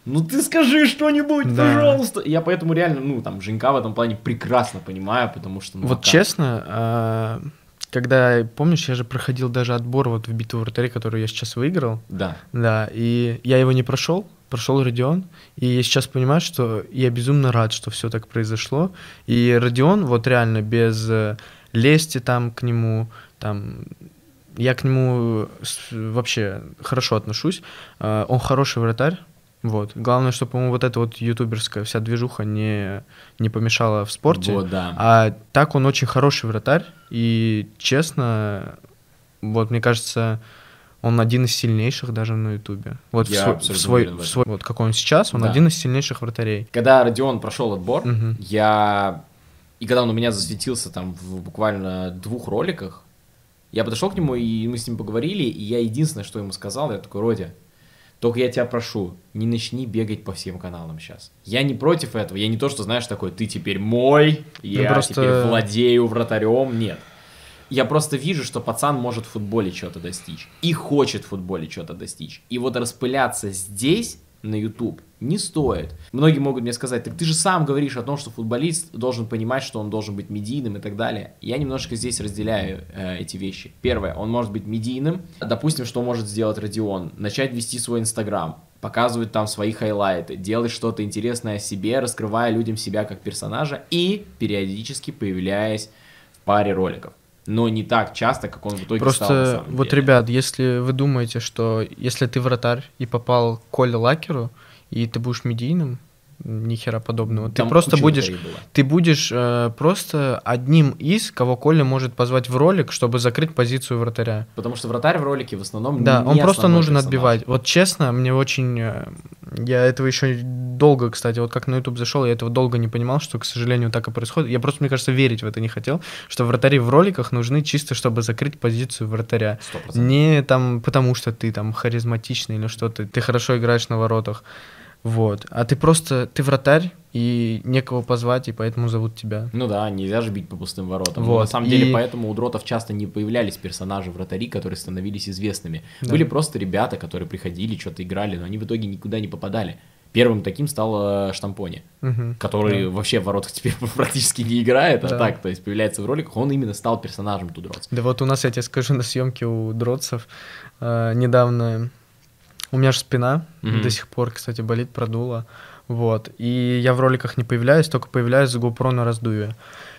[SPEAKER 1] Ну ты скажи что-нибудь, да. пожалуйста. Я поэтому реально, ну там, Женька в этом плане прекрасно понимаю, потому что... Ну,
[SPEAKER 2] вот а честно, а, когда, помнишь, я же проходил даже отбор вот в битву вратарей, которую я сейчас выиграл.
[SPEAKER 1] Да.
[SPEAKER 2] Да, и я его не прошел, прошел Родион, и я сейчас понимаю, что я безумно рад, что все так произошло. И Родион вот реально без э, лести там к нему, там я к нему вообще хорошо отношусь. А, он хороший вратарь. Вот. Главное, чтобы ему вот эта вот ютуберская вся движуха не, не помешала в спорте.
[SPEAKER 1] Вот, да.
[SPEAKER 2] А так он очень хороший вратарь. И честно, вот мне кажется, он один из сильнейших даже на Ютубе. Вот
[SPEAKER 1] Я
[SPEAKER 2] в свой, в свой,
[SPEAKER 1] в
[SPEAKER 2] свой- вот какой он сейчас, он
[SPEAKER 1] Да.
[SPEAKER 2] один из сильнейших вратарей.
[SPEAKER 1] Когда Родион прошел отбор,
[SPEAKER 2] Мгм.
[SPEAKER 1] я... И когда он у меня засветился там в буквально двух роликах, я подошел к нему, и мы с ним поговорили, и я единственное, что ему сказал, я такой, Родя, только я тебя прошу, не начни бегать по всем каналам сейчас. Я не против этого, я не то, что, знаешь, такой, ты теперь мой, я
[SPEAKER 2] просто-
[SPEAKER 1] теперь владею вратарем, нет. Я просто вижу, что пацан может в футболе что-то достичь. И хочет в футболе что-то достичь. И вот распыляться здесь, на YouTube, не стоит. Многие могут мне сказать, так ты же сам говоришь о том, что футболист должен понимать, что он должен быть медийным и так далее. Я немножко здесь разделяю э, эти вещи. Первое, он может быть медийным. Допустим, что может сделать Родион? Начать вести свой Инстаграм, показывать там свои хайлайты, делать что-то интересное о себе, раскрывая людям себя как персонажа и периодически появляясь в паре роликов. Но не так часто, как он в итоге стал на
[SPEAKER 2] Просто вот,
[SPEAKER 1] деле.
[SPEAKER 2] ребят, если вы думаете, что если ты вратарь и попал к Коле Лакеру, и ты будешь медийным, ни хера подобного.
[SPEAKER 1] Там
[SPEAKER 2] ты просто будешь, ты будешь э, просто одним из, кого Коля может позвать в ролик, чтобы закрыть позицию вратаря.
[SPEAKER 1] Потому что вратарь в ролике в основном
[SPEAKER 2] Да,
[SPEAKER 1] не
[SPEAKER 2] он просто нужен
[SPEAKER 1] персонаж.
[SPEAKER 2] отбивать. Вот честно, мне очень... э, Я этого еще долго, кстати, вот как на YouTube зашел, я этого долго не понимал, что, к сожалению, так и происходит. Я просто, мне кажется, верить в это не хотел, что вратари в роликах нужны чисто, чтобы закрыть позицию вратаря.
[SPEAKER 1] 100%.
[SPEAKER 2] Не там потому, что ты там харизматичный или что-то, ты хорошо играешь на воротах. Вот. А ты просто, ты вратарь, и некого позвать, и поэтому зовут тебя.
[SPEAKER 1] Ну да, нельзя же бить по пустым воротам.
[SPEAKER 2] Вот,
[SPEAKER 1] на самом деле,
[SPEAKER 2] и-
[SPEAKER 1] поэтому у дротов часто не появлялись персонажи вратари, которые становились известными.
[SPEAKER 2] Да.
[SPEAKER 1] Были просто ребята, которые приходили, что-то играли, но они в итоге никуда не попадали. Первым таким стал э, Штампони,
[SPEAKER 2] Мгм.
[SPEAKER 1] который вообще в воротах теперь практически не играет, а
[SPEAKER 2] Да.
[SPEAKER 1] так, то есть появляется в роликах, он именно стал персонажем Тудротс.
[SPEAKER 2] Да вот у нас, я тебе скажу, на съемке у дротцев э, недавно... У меня же спина
[SPEAKER 1] Мгм.
[SPEAKER 2] до сих пор, кстати, болит, продула. Вот. И я в роликах не появляюсь, только появляюсь с GoPro на раздуве.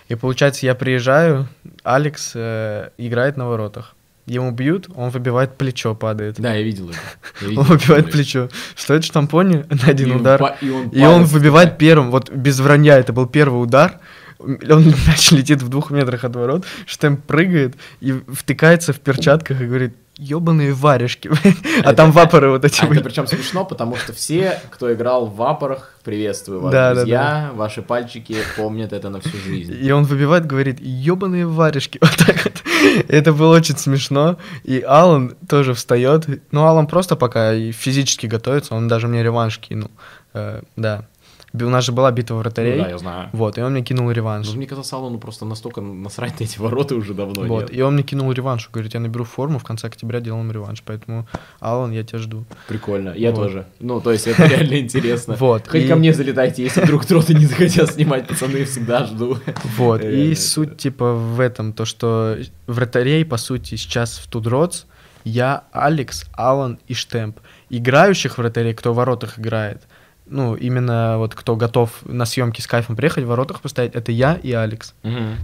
[SPEAKER 2] И получается, я приезжаю, Алекс э, играет на воротах. Ему бьют, он выбивает плечо, падает.
[SPEAKER 1] Да, я видел это. Я видел
[SPEAKER 2] Он выбивает
[SPEAKER 1] это.
[SPEAKER 2] плечо. Стоит штампони на один
[SPEAKER 1] И он
[SPEAKER 2] удар.
[SPEAKER 1] па- И он,
[SPEAKER 2] И он выбивает
[SPEAKER 1] да.
[SPEAKER 2] первым, вот без вранья, это был первый удар. Он мяч летит в двух метрах от ворот, Штемп прыгает и втыкается в перчатках и говорит, ебаные варежки. А там вапоры вот эти
[SPEAKER 1] А это причем смешно, потому что все, кто играл в вапорах, приветствую вас,
[SPEAKER 2] Да, да,
[SPEAKER 1] друзья, ваши пальчики помнят это на всю жизнь.
[SPEAKER 2] И он выбивает, говорит, ебаные варежки. Вот так вот. Это было очень смешно. И Алан тоже встает. Ну, Алан просто пока и физически готовится, он даже мне реванш кинул. Э, Да. У нас же была битва
[SPEAKER 1] Ну
[SPEAKER 2] вратарей.
[SPEAKER 1] да, я знаю.
[SPEAKER 2] Вот, и он мне кинул реванш.
[SPEAKER 1] Ну, мне казалось, Аллану просто настолько насрать на эти ворота уже давно
[SPEAKER 2] Вот,
[SPEAKER 1] нет.
[SPEAKER 2] и он мне кинул реванш, говорит, я наберу форму, в конце октября делаем реванш, поэтому, Алан, я тебя жду.
[SPEAKER 1] Прикольно, я
[SPEAKER 2] Вот.
[SPEAKER 1] тоже. Ну, то есть это реально интересно.
[SPEAKER 2] Вот,
[SPEAKER 1] Хоть
[SPEAKER 2] и-
[SPEAKER 1] ко мне залетайте, если вдруг троты не захотят снимать, пацаны, всегда жду.
[SPEAKER 2] Вот, и суть, типа, в этом, то, что вратарей, по сути, сейчас в Тудроц я, Алекс, Алан и Штемп. Играющих вратарей, кто в воротах играет, ну, именно вот кто готов на съемки с кайфом приехать, в воротах постоять, это я и Алекс.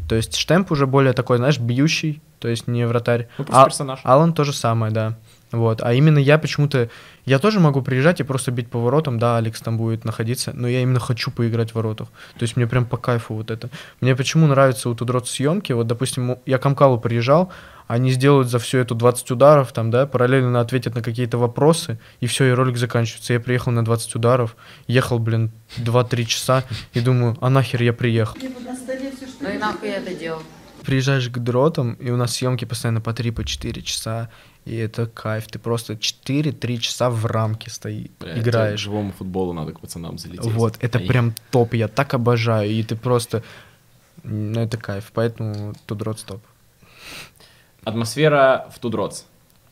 [SPEAKER 2] То есть Штемп уже более такой, знаешь, бьющий, то есть не вратарь.
[SPEAKER 1] Ну, просто
[SPEAKER 2] А-
[SPEAKER 1] персонаж.
[SPEAKER 2] Алан то же самое, да. Вот. А именно я почему-то... Я тоже могу приезжать и просто бить по воротам, да, Алекс там будет находиться, но я именно хочу поиграть в воротах. То есть мне прям по кайфу вот это. Мне почему нравится у Тудрот съемки, вот, допустим, я к Амкалу приезжал, они сделают за всю эту 20 ударов, там, да, параллельно ответят на какие-то вопросы, и все, и ролик заканчивается. Я приехал на 20 ударов, ехал, блин, 2-3 часа, и думаю, а нахер я приехал?
[SPEAKER 3] Ну и нахуй я это делал?
[SPEAKER 2] приезжаешь к дротам, и у нас съемки постоянно по 3 по 4 часа, и это кайф. Ты просто 4-3 часа в рамке стоишь,
[SPEAKER 1] Бля, это
[SPEAKER 2] играешь.
[SPEAKER 1] Живому футболу надо к пацанам залететь.
[SPEAKER 2] Вот, это
[SPEAKER 1] А я-
[SPEAKER 2] прям топ, я так обожаю, и ты просто... Ну, это кайф, поэтому тут дрот стоп.
[SPEAKER 1] Атмосфера в Тудротс.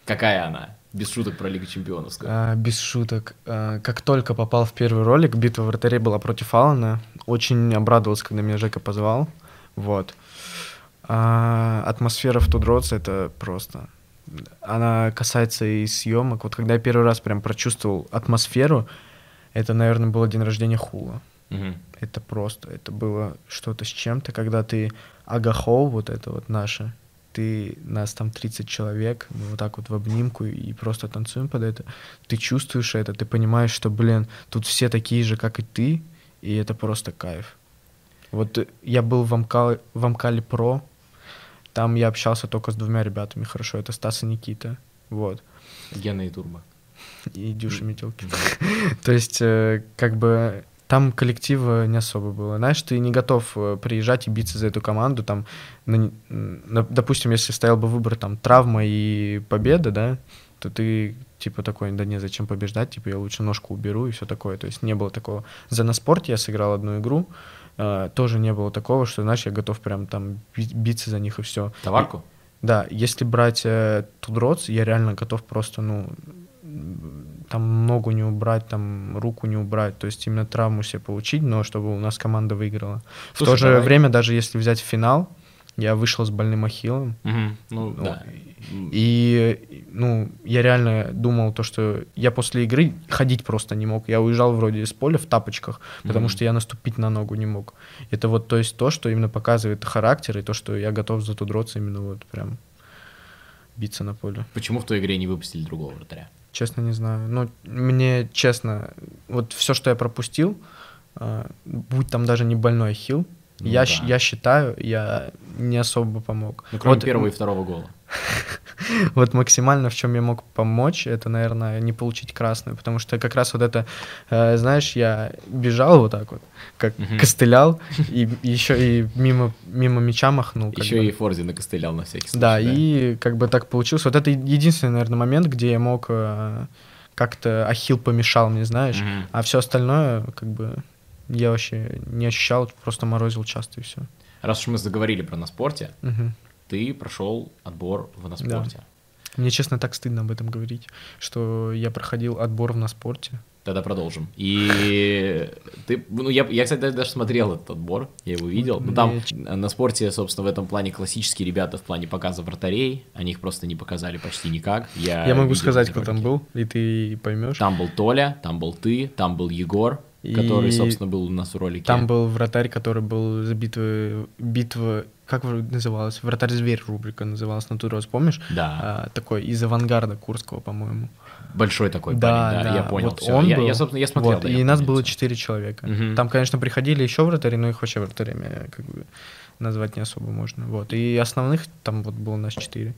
[SPEAKER 1] Какая она? Без шуток про Лигу Чемпионов.
[SPEAKER 2] А, без шуток. А, как только попал в первый ролик, битва вратарей была против Алана. Очень обрадовался, когда меня Жека позвал. Вот. А, атмосфера в Тудротс это просто... Она касается и съемок. Вот когда я первый раз прям прочувствовал атмосферу, это, наверное, было день рождения Хула.
[SPEAKER 1] Мгм.
[SPEAKER 2] Это просто, это было что-то с чем-то, когда ты Агахоу, вот это вот наше, ты, нас там 30 человек, мы вот так вот в обнимку и просто танцуем под это, ты чувствуешь это, ты понимаешь, что, блин, тут все такие же, как и ты, и это просто кайф. Вот э, я был в Амкале, в Амкале Про, там я общался только с двумя ребятами, хорошо, это Стас и Никита. Вот.
[SPEAKER 1] Гена и Турбо.
[SPEAKER 2] И Дюша Метелки. То есть, э, как бы, там коллектива не особо было. Знаешь, ты не готов э, приезжать и биться за эту команду. Там, на- на- допустим, если стоял бы выбор там травма и победа, да, то ты типа такой, да не, зачем побеждать, типа я лучше ножку уберу и все такое. То есть не было такого. За на спорте я сыграл одну игру, э, тоже не было такого, что, знаешь, я готов прям там би- биться за них и все.
[SPEAKER 1] Товарку?
[SPEAKER 2] Да, если брать э, Тудроц, я реально готов просто, ну, там ногу не убрать, там руку не убрать, то есть именно травму себе получить, но чтобы у нас команда выиграла. в
[SPEAKER 1] Слушай,
[SPEAKER 2] то же
[SPEAKER 1] давай.
[SPEAKER 2] время, даже если взять финал, я вышел с больным ахиллом,
[SPEAKER 1] Мгм. Ну,
[SPEAKER 2] Ну,
[SPEAKER 1] да.
[SPEAKER 2] и, ну, я реально думал то, что я после игры ходить просто не мог. Я уезжал вроде из поля в тапочках, потому
[SPEAKER 1] Мгм.
[SPEAKER 2] что я наступить на ногу не мог. Это вот, то есть, то, что именно показывает характер, и то, что я готов за драться именно вот прям биться на поле.
[SPEAKER 1] Почему в той игре не выпустили другого вратаря?
[SPEAKER 2] Честно, не знаю. Ну, мне честно, вот все, что я пропустил, а, будь там даже не больной ахилл,
[SPEAKER 1] Ну
[SPEAKER 2] я,
[SPEAKER 1] да.
[SPEAKER 2] я считаю, я не особо помог.
[SPEAKER 1] Ну, кроме
[SPEAKER 2] Вот,
[SPEAKER 1] первого и второго гола.
[SPEAKER 2] Вот максимально в чем я мог помочь, это, наверное, не получить красную, потому что как раз вот это, э, знаешь, я бежал вот так вот, как
[SPEAKER 1] Мгм.
[SPEAKER 2] костылял, и еще и мимо, мимо мяча махнул.
[SPEAKER 1] Еще
[SPEAKER 2] бы.
[SPEAKER 1] и Форзи накостылял на всякий случай.
[SPEAKER 2] Да, и как бы так получилось. Вот это единственный, наверное, момент, где я мог э, как-то Ахилл помешал мне, знаешь,
[SPEAKER 1] Мгм.
[SPEAKER 2] а все остальное, как бы, я вообще не ощущал, просто морозил часто и все.
[SPEAKER 1] Раз уж мы заговорили про на спорте, ты прошел отбор в на спорте.
[SPEAKER 2] Мне, честно, так стыдно об этом говорить, что я проходил отбор в на спорте.
[SPEAKER 1] Тогда продолжим. И ты, ну я, я, кстати, даже- даже смотрел этот отбор, я его видел. Ну там на спорте, собственно, в этом плане классические ребята в плане показа вратарей, они их просто не показали почти никак. Я,
[SPEAKER 2] Я могу сказать, кто там был, и ты поймешь.
[SPEAKER 1] Там был Толя, там был ты, там был Егор,
[SPEAKER 2] И
[SPEAKER 1] который, собственно, был у нас в ролике.
[SPEAKER 2] Там был вратарь, который был за битвы, битва, как называлась? Вратарь-зверь рубрика называлась на Турос, помнишь?
[SPEAKER 1] Да,
[SPEAKER 2] А, такой из авангарда Курского, по-моему.
[SPEAKER 1] большой такой
[SPEAKER 2] Да,
[SPEAKER 1] парень, да,
[SPEAKER 2] да,
[SPEAKER 1] я понял.
[SPEAKER 2] вот
[SPEAKER 1] всё.
[SPEAKER 2] он
[SPEAKER 1] я,
[SPEAKER 2] был.
[SPEAKER 1] я, собственно, я смотрел.
[SPEAKER 2] Вот,
[SPEAKER 1] да,
[SPEAKER 2] и
[SPEAKER 1] я
[SPEAKER 2] нас было четыре человека.
[SPEAKER 1] Мгм.
[SPEAKER 2] Там, конечно, приходили еще вратари, но их вообще вратарями как бы назвать не особо можно. Вот. И основных там вот было нас четыре.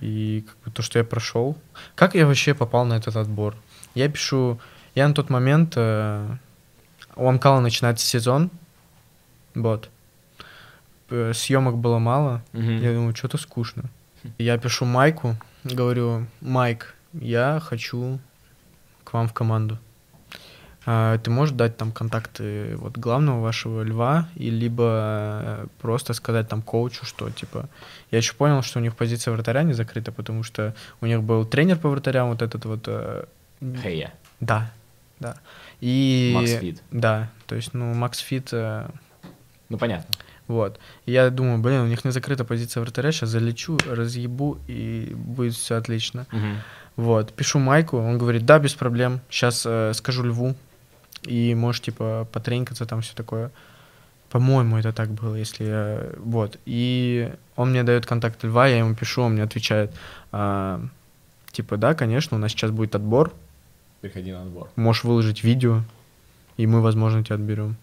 [SPEAKER 2] И как бы то, что я прошел. Как я вообще попал на этот отбор? Я пишу... Я на тот момент... э, у Амкала начинается сезон. Вот. Э, Съемок было мало.
[SPEAKER 1] Мгм.
[SPEAKER 2] Я думаю, что-то скучно. Я пишу Майку, говорю, Майк, я хочу к вам в команду. А, ты можешь дать там контакты вот главного вашего льва, и либо э, просто сказать там коучу, что типа... Я еще понял, что у них позиция вратаря не закрыта, потому что у них был тренер по вратарям, вот этот вот... э,
[SPEAKER 1] Хэя.
[SPEAKER 2] Да, да. И...
[SPEAKER 1] Макс Фит.
[SPEAKER 2] Да, то есть, ну, Макс Фит... э,
[SPEAKER 1] Ну, понятно.
[SPEAKER 2] вот. И я думаю, блин, у них не закрыта позиция вратаря, сейчас залечу, разъебу, и будет все отлично.
[SPEAKER 1] Мгм.
[SPEAKER 2] Вот, пишу Майку, он говорит, да, без проблем, сейчас скажу Льву, и можешь, типа, потренькаться, там все такое. По-моему, это так было, если я... Вот, и он мне дает контакт Льва, я ему пишу, он мне отвечает, а, типа, да, конечно, у нас сейчас будет отбор,
[SPEAKER 1] Приходи на отбор.
[SPEAKER 2] можешь выложить видео, и мы, возможно, тебя отберем.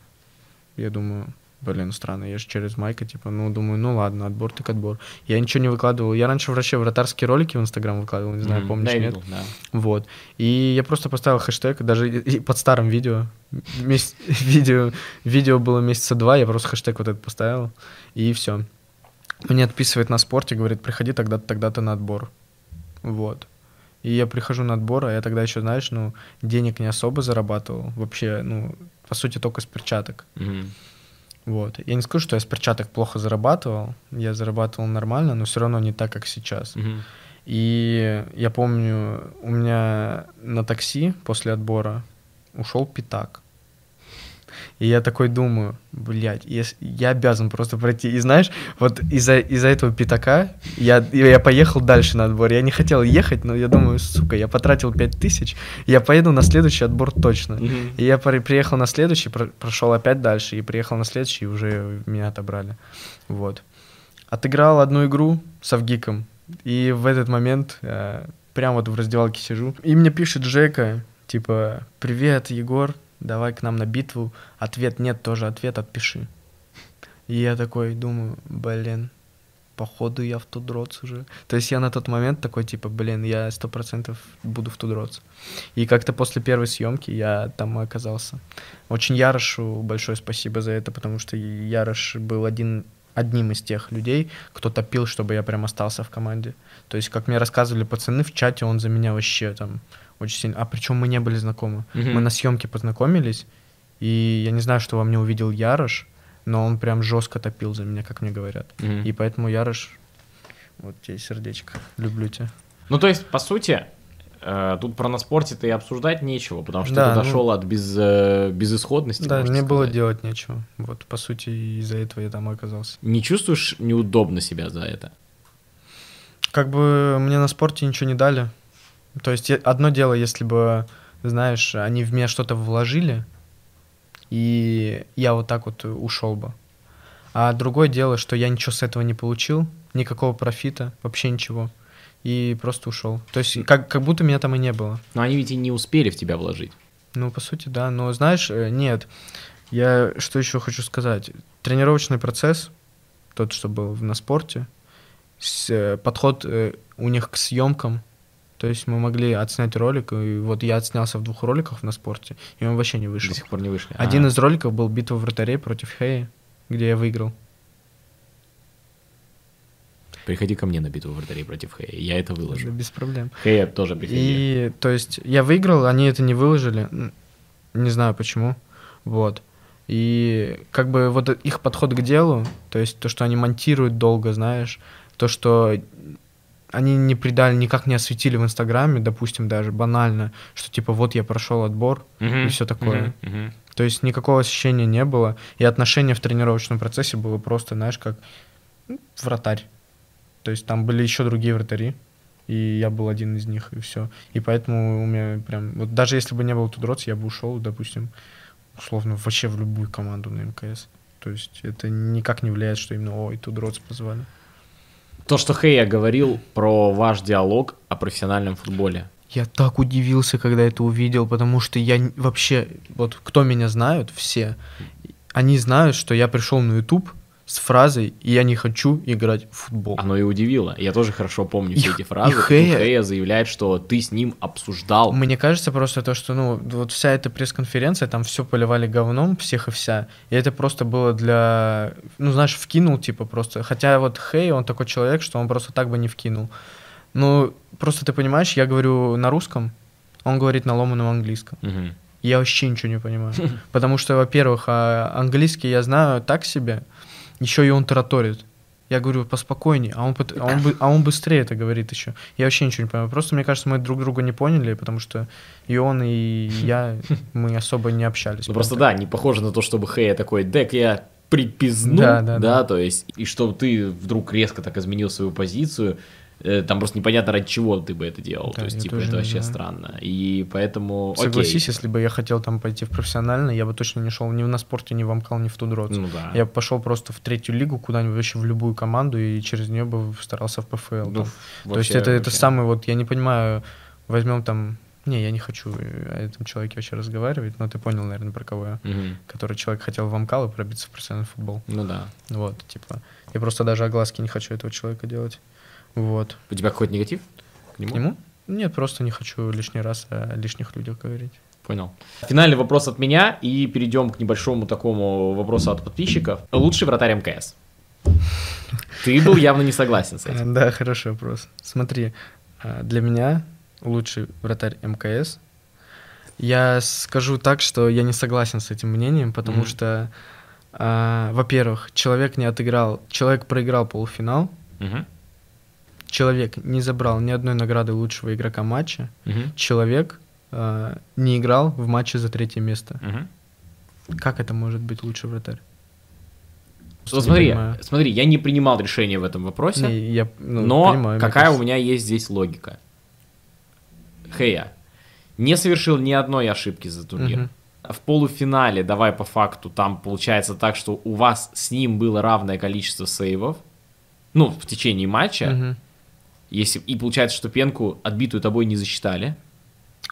[SPEAKER 2] Я думаю, блин, странно, я же через Майка, типа, ну, думаю, ну ладно, отбор так отбор. Я ничего не выкладывал. Я раньше вообще вратарские ролики в Инстаграм выкладывал, не знаю,
[SPEAKER 1] Мгм.
[SPEAKER 2] помнишь,
[SPEAKER 1] Да,
[SPEAKER 2] нет?
[SPEAKER 1] видел, да.
[SPEAKER 2] Вот. И я просто поставил хэштег, даже и- и под старым видео. Месяц- видео, видео было месяца два, я просто хэштег вот этот поставил, и все. Мне отписывает на спорте, говорит, приходи тогда-то, тогда-то на отбор. Вот. И я прихожу на отбор, а я тогда еще, знаешь, ну, денег не особо зарабатывал. Вообще, ну, по сути, только с перчаток.
[SPEAKER 1] Мгм.
[SPEAKER 2] Вот. Я не скажу, что я с перчаток плохо зарабатывал. Я зарабатывал нормально, но все равно не так, как сейчас.
[SPEAKER 1] Мгм.
[SPEAKER 2] И я помню, у меня на такси после отбора ушел пятак. И я такой думаю, блядь, ес- я обязан просто пройти. И знаешь, вот из-за из этого пятака я, я поехал дальше на отбор. Я не хотел ехать, но я думаю, сука, я потратил пять тысяч, я поеду на следующий отбор точно.
[SPEAKER 1] Мгм.
[SPEAKER 2] И я при- приехал на следующий, про- прошел опять дальше, и приехал на следующий, и уже меня отобрали. Вот. Отыграл одну игру с Авгиком, и в этот момент э, прям вот в раздевалке сижу, и мне пишет Жека, типа, привет, Егор, давай к нам на битву. Ответ нет, тоже ответ, отпиши. И я такой думаю, блин, походу я в Тудроц уже. То есть я на тот момент такой, типа, блин, я сто процентов буду в Тудроц. И как-то после первой съемки я там оказался. Очень Ярошу большое спасибо за это, потому что Ярош был один одним из тех людей, кто топил, чтобы я прям остался в команде. То есть, как мне рассказывали пацаны в чате, он за меня вообще там очень сильно... А причем мы не были знакомы.
[SPEAKER 1] Мгм.
[SPEAKER 2] Мы на съемке познакомились, и я не знаю, что во мне увидел Ярош, но он прям жестко топил за меня, как мне говорят.
[SPEAKER 1] Мгм.
[SPEAKER 2] И поэтому Ярош, вот тебе сердечко, люблю тебя.
[SPEAKER 1] Ну, то есть, по сути, тут про на спорте-то и обсуждать нечего, потому что
[SPEAKER 2] Да,
[SPEAKER 1] ты
[SPEAKER 2] ну-
[SPEAKER 1] дошел от без, э, безысходности.
[SPEAKER 2] Да, мне было
[SPEAKER 1] сказать.
[SPEAKER 2] делать нечего. Вот, по сути, из-за этого я там и оказался.
[SPEAKER 1] Не чувствуешь неудобно себя за это?
[SPEAKER 2] Как бы мне на спорте ничего не дали. То есть одно дело, если бы, знаешь, они в меня что-то вложили, и я вот так вот ушел бы. А другое дело, что я ничего с этого не получил, никакого профита, вообще ничего. И просто ушел. То есть как, как будто меня там и не было.
[SPEAKER 1] Но они ведь и не успели в тебя вложить.
[SPEAKER 2] Ну, по сути, да. Но знаешь, э, нет. Я что еще хочу сказать? Тренировочный процесс, тот, что был на спорте, с- э, подход э, у них к съемкам. То есть мы могли отснять ролик, и вот я отснялся в двух роликах на спорте, и он вообще не вышел.
[SPEAKER 1] До сих пор не вышли.
[SPEAKER 2] Один
[SPEAKER 1] А.
[SPEAKER 2] из роликов был битва вратарей против Хеи, где я выиграл.
[SPEAKER 1] Приходи ко мне на битву вратарей против Хэя, я это выложу.
[SPEAKER 2] без проблем.
[SPEAKER 1] Хэя тоже приходи.
[SPEAKER 2] И, то есть, я выиграл, они это не выложили. Не знаю почему. Вот. И как бы вот их подход к делу, то есть то, что они монтируют долго, знаешь, то, что они не придали, никак не осветили в Инстаграме, допустим, даже банально, что типа вот я прошел отбор
[SPEAKER 1] Мгм,
[SPEAKER 2] и все такое.
[SPEAKER 1] мгм, мгм.
[SPEAKER 2] То есть никакого освещения не было, и отношение в тренировочном процессе было просто, знаешь, как вратарь. То есть там были еще другие вратари, и я был один из них, и все. И поэтому у меня прям... Вот даже если бы не был Тудроц, я бы ушел, допустим, условно, вообще в любую команду на МКС. То есть это никак не влияет, что именно, ой, Тудроц позвали.
[SPEAKER 1] То, что Хэя говорил про ваш диалог о профессиональном футболе.
[SPEAKER 2] Я так удивился, когда это увидел, потому что я вообще, вот кто меня знают, все, они знают, что я пришел на YouTube с фразой «я не хочу играть в футбол».
[SPEAKER 1] Оно и удивило. Я тоже хорошо помню
[SPEAKER 2] И
[SPEAKER 1] все эти фразы.
[SPEAKER 2] и Хэя-
[SPEAKER 1] Хэя заявляет, что ты с ним обсуждал.
[SPEAKER 2] Мне кажется просто то, что, ну, вот вся эта пресс-конференция, там все поливали говном, всех и вся, и это просто было для, ну, знаешь, вкинул, типа, просто, хотя вот Хей, он такой человек, что он просто так бы не вкинул. Ну, просто ты понимаешь, я говорю на русском, он говорит на ломаном английском.
[SPEAKER 1] Мгм.
[SPEAKER 2] Я вообще ничего не понимаю. Потому что, во-первых, а, английский я знаю так себе, еще и он тараторит. Я говорю, поспокойнее, а он, а, он, а он быстрее это говорит еще. Я вообще ничего не понимаю. Просто, мне кажется, мы друг друга не поняли, потому что и он, и я, мы особо не общались.
[SPEAKER 1] Ну просто
[SPEAKER 2] Прям
[SPEAKER 1] да, не похоже на то, чтобы Хэя такой, дек, я припизну,
[SPEAKER 2] Да, да, да.
[SPEAKER 1] то есть, и чтобы ты вдруг резко так изменил свою позицию, там просто непонятно, ради чего ты бы это делал,
[SPEAKER 2] Да,
[SPEAKER 1] то есть, типа, это вообще
[SPEAKER 2] знаю.
[SPEAKER 1] странно, и поэтому, окей.
[SPEAKER 2] Согласись, если бы я хотел там пойти в профессионально, я бы точно не шел ни на спорте, ни в Амкал, ни в Тудроц.
[SPEAKER 1] Ну да.
[SPEAKER 2] Я бы пошел просто в третью лигу, куда-нибудь вообще в любую команду, и через нее бы старался в ПФЛ.
[SPEAKER 1] Ну,
[SPEAKER 2] там. То
[SPEAKER 1] вообще-
[SPEAKER 2] есть это, это
[SPEAKER 1] вообще.
[SPEAKER 2] самый вот, я не понимаю, возьмем там, не, я не хочу о этом человеке вообще разговаривать, но ты понял, наверное, про кого я.
[SPEAKER 1] Мгм.
[SPEAKER 2] Который человек хотел в Амкал и пробиться в профессиональный футбол.
[SPEAKER 1] Ну да.
[SPEAKER 2] Вот, типа, я просто даже огласки не хочу этого человека делать. Вот.
[SPEAKER 1] У тебя какой-то негатив к нему?
[SPEAKER 2] К нему? Нет, просто не хочу лишний раз о лишних людях говорить.
[SPEAKER 1] Понял. Финальный вопрос от меня, и перейдем к небольшому такому вопросу от подписчиков. Лучший вратарь МКС? Ты был явно не согласен с этим.
[SPEAKER 2] Да, хороший вопрос. Смотри, а, для меня лучший вратарь МКС. Я скажу так, что я не согласен с этим мнением, потому
[SPEAKER 1] Мгм.
[SPEAKER 2] что, а, во-первых, человек не отыграл, человек проиграл полуфинал,
[SPEAKER 1] Мгм.
[SPEAKER 2] Человек не забрал ни одной награды лучшего игрока матча,
[SPEAKER 1] Мгм.
[SPEAKER 2] человек а, не играл в матче за третье место.
[SPEAKER 1] Мгм.
[SPEAKER 2] Как это может быть лучший вратарь?
[SPEAKER 1] Вот смотри,
[SPEAKER 2] понимаю.
[SPEAKER 1] смотри, я не принимал решение в этом вопросе,
[SPEAKER 2] Не, я, ну,
[SPEAKER 1] но
[SPEAKER 2] понимаю,
[SPEAKER 1] какая
[SPEAKER 2] кажется.
[SPEAKER 1] у меня есть здесь логика? Хэя не совершил ни одной ошибки за турнир.
[SPEAKER 2] Мгм.
[SPEAKER 1] В полуфинале, давай по факту, там получается так, что у вас с ним было равное количество сейвов, ну, в течение матча,
[SPEAKER 2] Мгм.
[SPEAKER 1] Если, и получается, что пенку отбитую тобой не засчитали.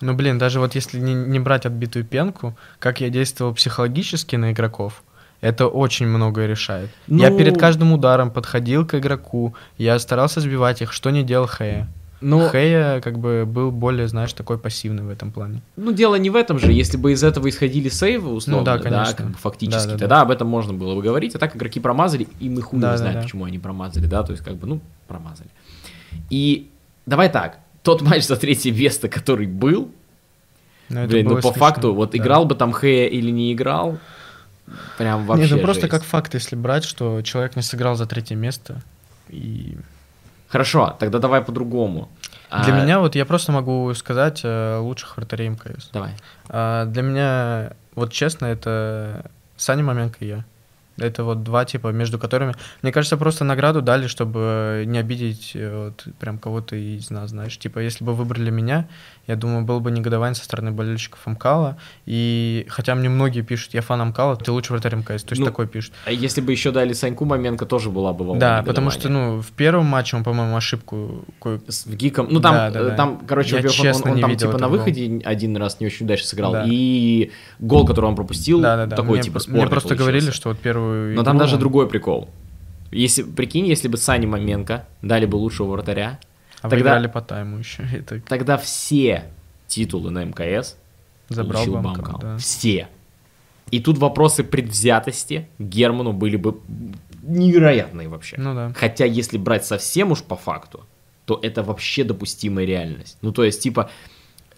[SPEAKER 2] Ну, блин, даже вот если не, не брать отбитую пенку, как я действовал психологически на игроков, Это очень многое решает. Я
[SPEAKER 1] Ну-
[SPEAKER 2] перед каждым ударом подходил к игроку, я старался сбивать их, что не делал Хэя.
[SPEAKER 1] Но,
[SPEAKER 2] Хэя как бы был более, знаешь, такой пассивный в этом плане.
[SPEAKER 1] ну, дело не в этом же. Если бы из этого исходили сейвы, условно,
[SPEAKER 2] Ну да,
[SPEAKER 1] да,
[SPEAKER 2] конечно.
[SPEAKER 1] как бы фактически,
[SPEAKER 2] Да, да, да.
[SPEAKER 1] тогда об этом можно было бы говорить. А так игроки промазали, и мы хуй
[SPEAKER 2] Да,
[SPEAKER 1] не
[SPEAKER 2] да,
[SPEAKER 1] знаем,
[SPEAKER 2] да.
[SPEAKER 1] почему они промазали, да, то есть, как бы, ну, промазали. И давай так, тот матч за третье место, который был,
[SPEAKER 2] Но это
[SPEAKER 1] блин, ну, по
[SPEAKER 2] смешно,
[SPEAKER 1] факту, вот
[SPEAKER 2] да.
[SPEAKER 1] играл бы там Хэя или не играл, прям вообще
[SPEAKER 2] Нет, ну просто
[SPEAKER 1] жесть.
[SPEAKER 2] как факт, если брать, что человек не сыграл за третье место. И
[SPEAKER 1] Хорошо, тогда давай по-другому.
[SPEAKER 2] для
[SPEAKER 1] А,
[SPEAKER 2] меня, вот я просто могу сказать э, лучших вратарей МКС.
[SPEAKER 1] Давай.
[SPEAKER 2] А, для меня, вот честно, это Саня Маменко и я. Это вот два типа, между которыми... Мне кажется, просто награду дали, чтобы не обидеть э, вот, прям кого-то из нас, знаешь. Типа, если бы выбрали меня, я думаю, было бы негодование со стороны болельщиков Амкала. И хотя мне многие пишут, я фан Амкала, ты лучший вратарь МКС. То есть
[SPEAKER 1] Ну,
[SPEAKER 2] такой пишут.
[SPEAKER 1] А если бы еще дали Саньку Маменко, тоже была бы волна
[SPEAKER 2] Да, потому что, ну, в первом матче он, по-моему, ошибку
[SPEAKER 1] С гиком. Ну, там,
[SPEAKER 2] Да, да,
[SPEAKER 1] э,
[SPEAKER 2] да.
[SPEAKER 1] там короче,
[SPEAKER 2] Я
[SPEAKER 1] во-первых, он-
[SPEAKER 2] честно
[SPEAKER 1] он,
[SPEAKER 2] не
[SPEAKER 1] там
[SPEAKER 2] видел
[SPEAKER 1] типа на выходе один раз не очень удачно сыграл.
[SPEAKER 2] Да.
[SPEAKER 1] И гол, который он пропустил,
[SPEAKER 2] Да, да, да.
[SPEAKER 1] такой
[SPEAKER 2] мне,
[SPEAKER 1] типа спорный
[SPEAKER 2] мне просто
[SPEAKER 1] получился.
[SPEAKER 2] говорили, что вот первую
[SPEAKER 1] Но там
[SPEAKER 2] игру
[SPEAKER 1] даже другой прикол. Если, прикинь, если бы Сане Маменко дали бы лучшего вратаря,
[SPEAKER 2] А
[SPEAKER 1] тогда-
[SPEAKER 2] выиграли по тайму еще. Это
[SPEAKER 1] тогда все титулы на МКС
[SPEAKER 2] забрал
[SPEAKER 1] получил
[SPEAKER 2] бы
[SPEAKER 1] бы
[SPEAKER 2] Амкал,
[SPEAKER 1] Амкал.
[SPEAKER 2] да.
[SPEAKER 1] Все. И тут вопросы предвзятости Герману были бы невероятные вообще.
[SPEAKER 2] Ну да.
[SPEAKER 1] Хотя, если брать совсем уж по факту, то это вообще допустимая реальность. Ну, то есть, типа,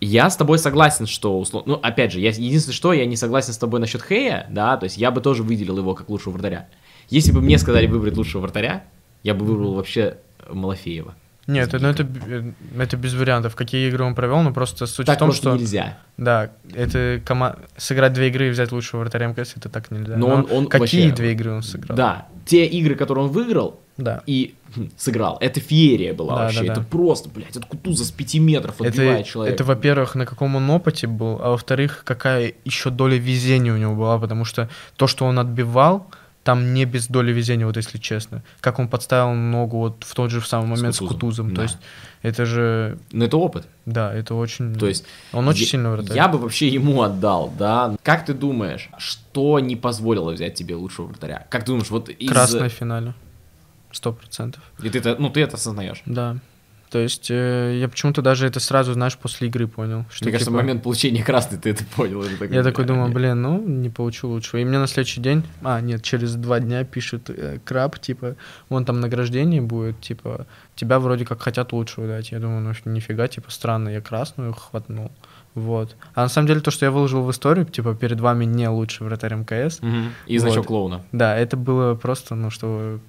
[SPEAKER 1] я с тобой согласен, что, условно, ну, опять же, я, единственное, что я не согласен с тобой насчет Хэя, да, то есть я бы тоже выделил его как лучшего вратаря. Если бы мне сказали выбрать лучшего вратаря, я бы выбрал вообще Малафеева.
[SPEAKER 2] Нет, ну это, э, это без вариантов. Какие игры он провел, но просто суть
[SPEAKER 1] Так
[SPEAKER 2] в том, что...
[SPEAKER 1] нельзя.
[SPEAKER 2] Да, это кома... сыграть две игры и взять лучшего вратаря МКС, это так нельзя.
[SPEAKER 1] Но он- он
[SPEAKER 2] какие
[SPEAKER 1] вообще-
[SPEAKER 2] две игры он сыграл?
[SPEAKER 1] Да, те игры, которые он выиграл
[SPEAKER 2] Да.
[SPEAKER 1] и хм, сыграл, это феерия была
[SPEAKER 2] Да,
[SPEAKER 1] вообще.
[SPEAKER 2] да, да.
[SPEAKER 1] Это просто, блядь, это Кутуза с пяти метров
[SPEAKER 2] Это,
[SPEAKER 1] отбивает человека.
[SPEAKER 2] это, во-первых, на каком он опыте был, а во-вторых, какая еще доля везения у него была, потому что то, что он отбивал, там не без доли везения, вот если честно. Как он подставил ногу вот в тот же самый момент с
[SPEAKER 1] Кутузом,
[SPEAKER 2] Кутузом.
[SPEAKER 1] да.
[SPEAKER 2] То есть это же,
[SPEAKER 1] Но это опыт.
[SPEAKER 2] да, это очень...
[SPEAKER 1] То есть
[SPEAKER 2] он очень
[SPEAKER 1] я,
[SPEAKER 2] сильно вратарь.
[SPEAKER 1] Я бы вообще ему отдал, да. Как ты думаешь, что не позволило взять тебе лучшего вратаря? Как ты думаешь, вот из...
[SPEAKER 2] Красное финале. Сто процентов.
[SPEAKER 1] И ты это, ну ты это осознаешь.
[SPEAKER 2] Да. То есть э, я почему-то даже это сразу, знаешь, после игры понял. Что,
[SPEAKER 1] Мне кажется, в
[SPEAKER 2] типа,
[SPEAKER 1] момент получения красной ты это понял. и ты
[SPEAKER 2] Я такой думаю, блин, ну, не получу лучшего. И мне на следующий день, а, нет, через два дня пишет э, краб, типа, вон там награждение будет, типа, тебя вроде как хотят лучшего дать. Я думаю, ну, нифига, типа, странно, я красную хватнул. Вот. А на самом деле то, что я выложил в историю, типа, перед вами не лучший вратарь МКС,
[SPEAKER 1] Мгм. И значок
[SPEAKER 2] Вот.
[SPEAKER 1] клоуна.
[SPEAKER 2] да, это было просто, ну, что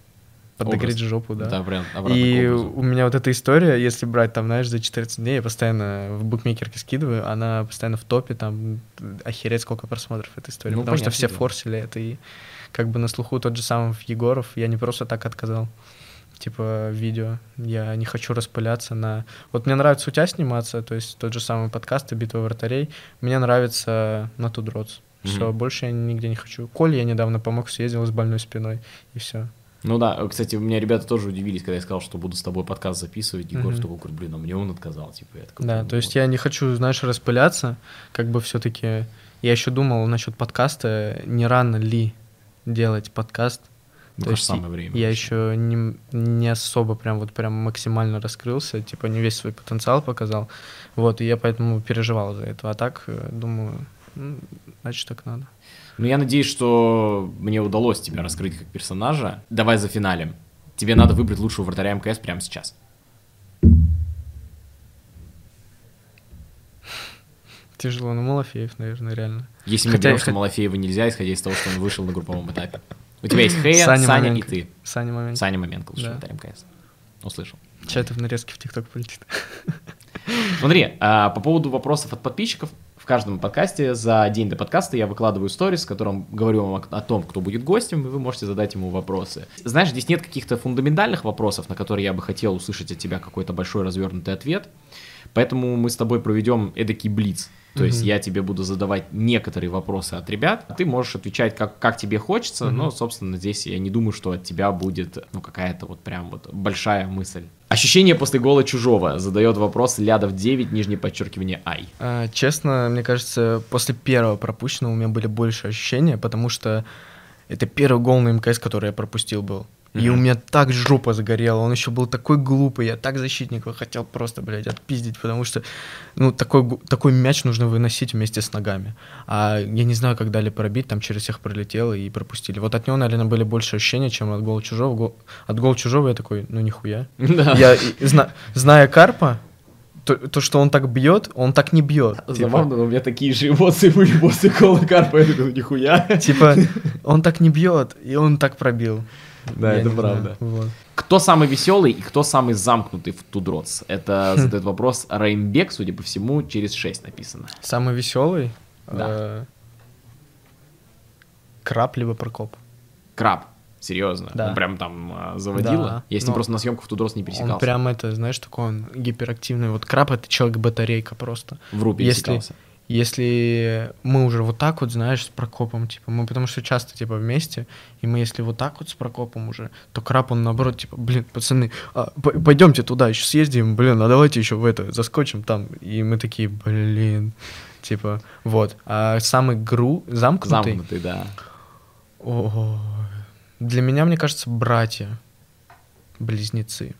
[SPEAKER 2] подогреть
[SPEAKER 1] Образ.
[SPEAKER 2] жопу, да.
[SPEAKER 1] Да, прям обратно
[SPEAKER 2] И у меня вот эта история, если брать там, знаешь, за 14 дней, я постоянно в букмекерке скидываю, она постоянно в топе, там, охереть сколько просмотров эта история.
[SPEAKER 1] Ну,
[SPEAKER 2] потому что
[SPEAKER 1] понятное
[SPEAKER 2] все
[SPEAKER 1] дело.
[SPEAKER 2] форсили это, и как бы на слуху тот же самый Егоров, я не просто так отказал, типа, видео. Я не хочу распыляться на... Вот мне нравится у тебя сниматься, то есть тот же самый подкаст и «Битва вратарей». Мне нравится на Тудроц. Все,
[SPEAKER 1] Мгм.
[SPEAKER 2] больше я нигде не хочу. Коле я недавно помог, съездил с больной спиной, и все.
[SPEAKER 1] Ну да, кстати, у меня ребята тоже удивились, когда я сказал, что буду с тобой подкаст записывать. Егор
[SPEAKER 2] Мгм.
[SPEAKER 1] такой, говорит, блин, а мне он отказал, типа, я такой,
[SPEAKER 2] Да,
[SPEAKER 1] «Ну
[SPEAKER 2] то есть
[SPEAKER 1] вот».
[SPEAKER 2] я не хочу, знаешь, распыляться, как бы все-таки. Я еще думал насчет подкаста, не рано ли делать подкаст.
[SPEAKER 1] Ну,
[SPEAKER 2] то есть
[SPEAKER 1] самое время.
[SPEAKER 2] Я еще не, не особо прям вот прям максимально раскрылся, типа не весь свой потенциал показал. Вот, и я поэтому переживал за это. А так, э, думаю, значит, так надо.
[SPEAKER 1] Ну, я надеюсь, что мне удалось тебя раскрыть как персонажа. Давай за финалем. Тебе надо выбрать лучшего вратаря МКС прямо сейчас.
[SPEAKER 2] Тяжело, ну Малафеев, наверное, реально.
[SPEAKER 1] Если мы
[SPEAKER 2] Хотя-
[SPEAKER 1] берем, что Малафеева нельзя, исходя из того, что он вышел на групповом этапе. У тебя есть Хэя,
[SPEAKER 2] Саня
[SPEAKER 1] Саня, и ты.
[SPEAKER 2] Саня момент.
[SPEAKER 1] Саня Маменко, лучший
[SPEAKER 2] Да.
[SPEAKER 1] вратарь МКС. Услышал.
[SPEAKER 2] Чатов нарезки в ТикТок полетит.
[SPEAKER 1] Смотри, а, по поводу вопросов от подписчиков, в каждом подкасте за день до подкаста я выкладываю сторис, в котором говорю вам о, о том, кто будет гостем, и вы можете задать ему вопросы. Знаешь, здесь нет каких-то фундаментальных вопросов, на которые я бы хотел услышать от тебя какой-то большой развернутый ответ, поэтому мы с тобой проведем эдакий блиц. То есть
[SPEAKER 2] Мгм.
[SPEAKER 1] я тебе буду задавать некоторые вопросы от ребят, а ты можешь отвечать как, как тебе хочется,
[SPEAKER 2] Мгм.
[SPEAKER 1] но, собственно, здесь я не думаю, что от тебя будет ну, какая-то вот прям вот большая мысль. Ощущение после гола чужого задает вопрос Лядов 9, нижнее подчеркивание Ай.
[SPEAKER 2] А, Честно, мне кажется, после первого пропущенного у меня были больше ощущения, потому что Это первый гол на МКС, который я пропустил был. И у меня так жопа загорела, он еще был такой глупый, я так защитника хотел просто, блядь, отпиздить, потому что, ну, такой, такой мяч нужно выносить вместе с ногами. А я не знаю, как дали пробить, там через всех пролетело и пропустили. Вот от него, наверное, были больше ощущения, чем от гола чужого. Гол- От гола чужого я такой, ну, нихуя. Я, зна- зная Карпа, то, то, что он так бьет, он так не бьет. Типа-
[SPEAKER 1] Забавно, но у меня такие же эмоции были после кола Карпа, я такой, нихуя.
[SPEAKER 2] Типа, он так не бьет, и он так пробил.
[SPEAKER 1] Да,
[SPEAKER 2] Я
[SPEAKER 1] это правда.
[SPEAKER 2] вот.
[SPEAKER 1] Кто самый веселый и кто самый замкнутый в Тудроц? Это задает вопрос Рейнбек, судя по всему, через 6 написано.
[SPEAKER 2] Самый веселый?
[SPEAKER 1] Да.
[SPEAKER 2] э, Краб либо Прокоп.
[SPEAKER 1] Краб. Серьезно.
[SPEAKER 2] Да.
[SPEAKER 1] Он прям там заводила.
[SPEAKER 2] Да.
[SPEAKER 1] Я с ним
[SPEAKER 2] Ну,
[SPEAKER 1] просто на съемках в Тудроц не пересекался.
[SPEAKER 2] Он прям это, знаешь, такой он гиперактивный. Вот краб это человек-батарейка просто.
[SPEAKER 1] Вру,
[SPEAKER 2] если-
[SPEAKER 1] пересекался.
[SPEAKER 2] Если мы уже вот так вот, знаешь, с Прокопом, типа, мы потому что часто, типа, вместе, и мы если вот так вот с Прокопом уже, то краб, он наоборот, типа, блин, пацаны, а, пойдемте туда, еще съездим, блин, а давайте еще в это, заскочим там. И мы такие, блин, типа, вот. А самый гру, замкнутый,
[SPEAKER 1] Замкнутый, да.
[SPEAKER 2] Ой, Для меня, мне кажется, братья, близнецы.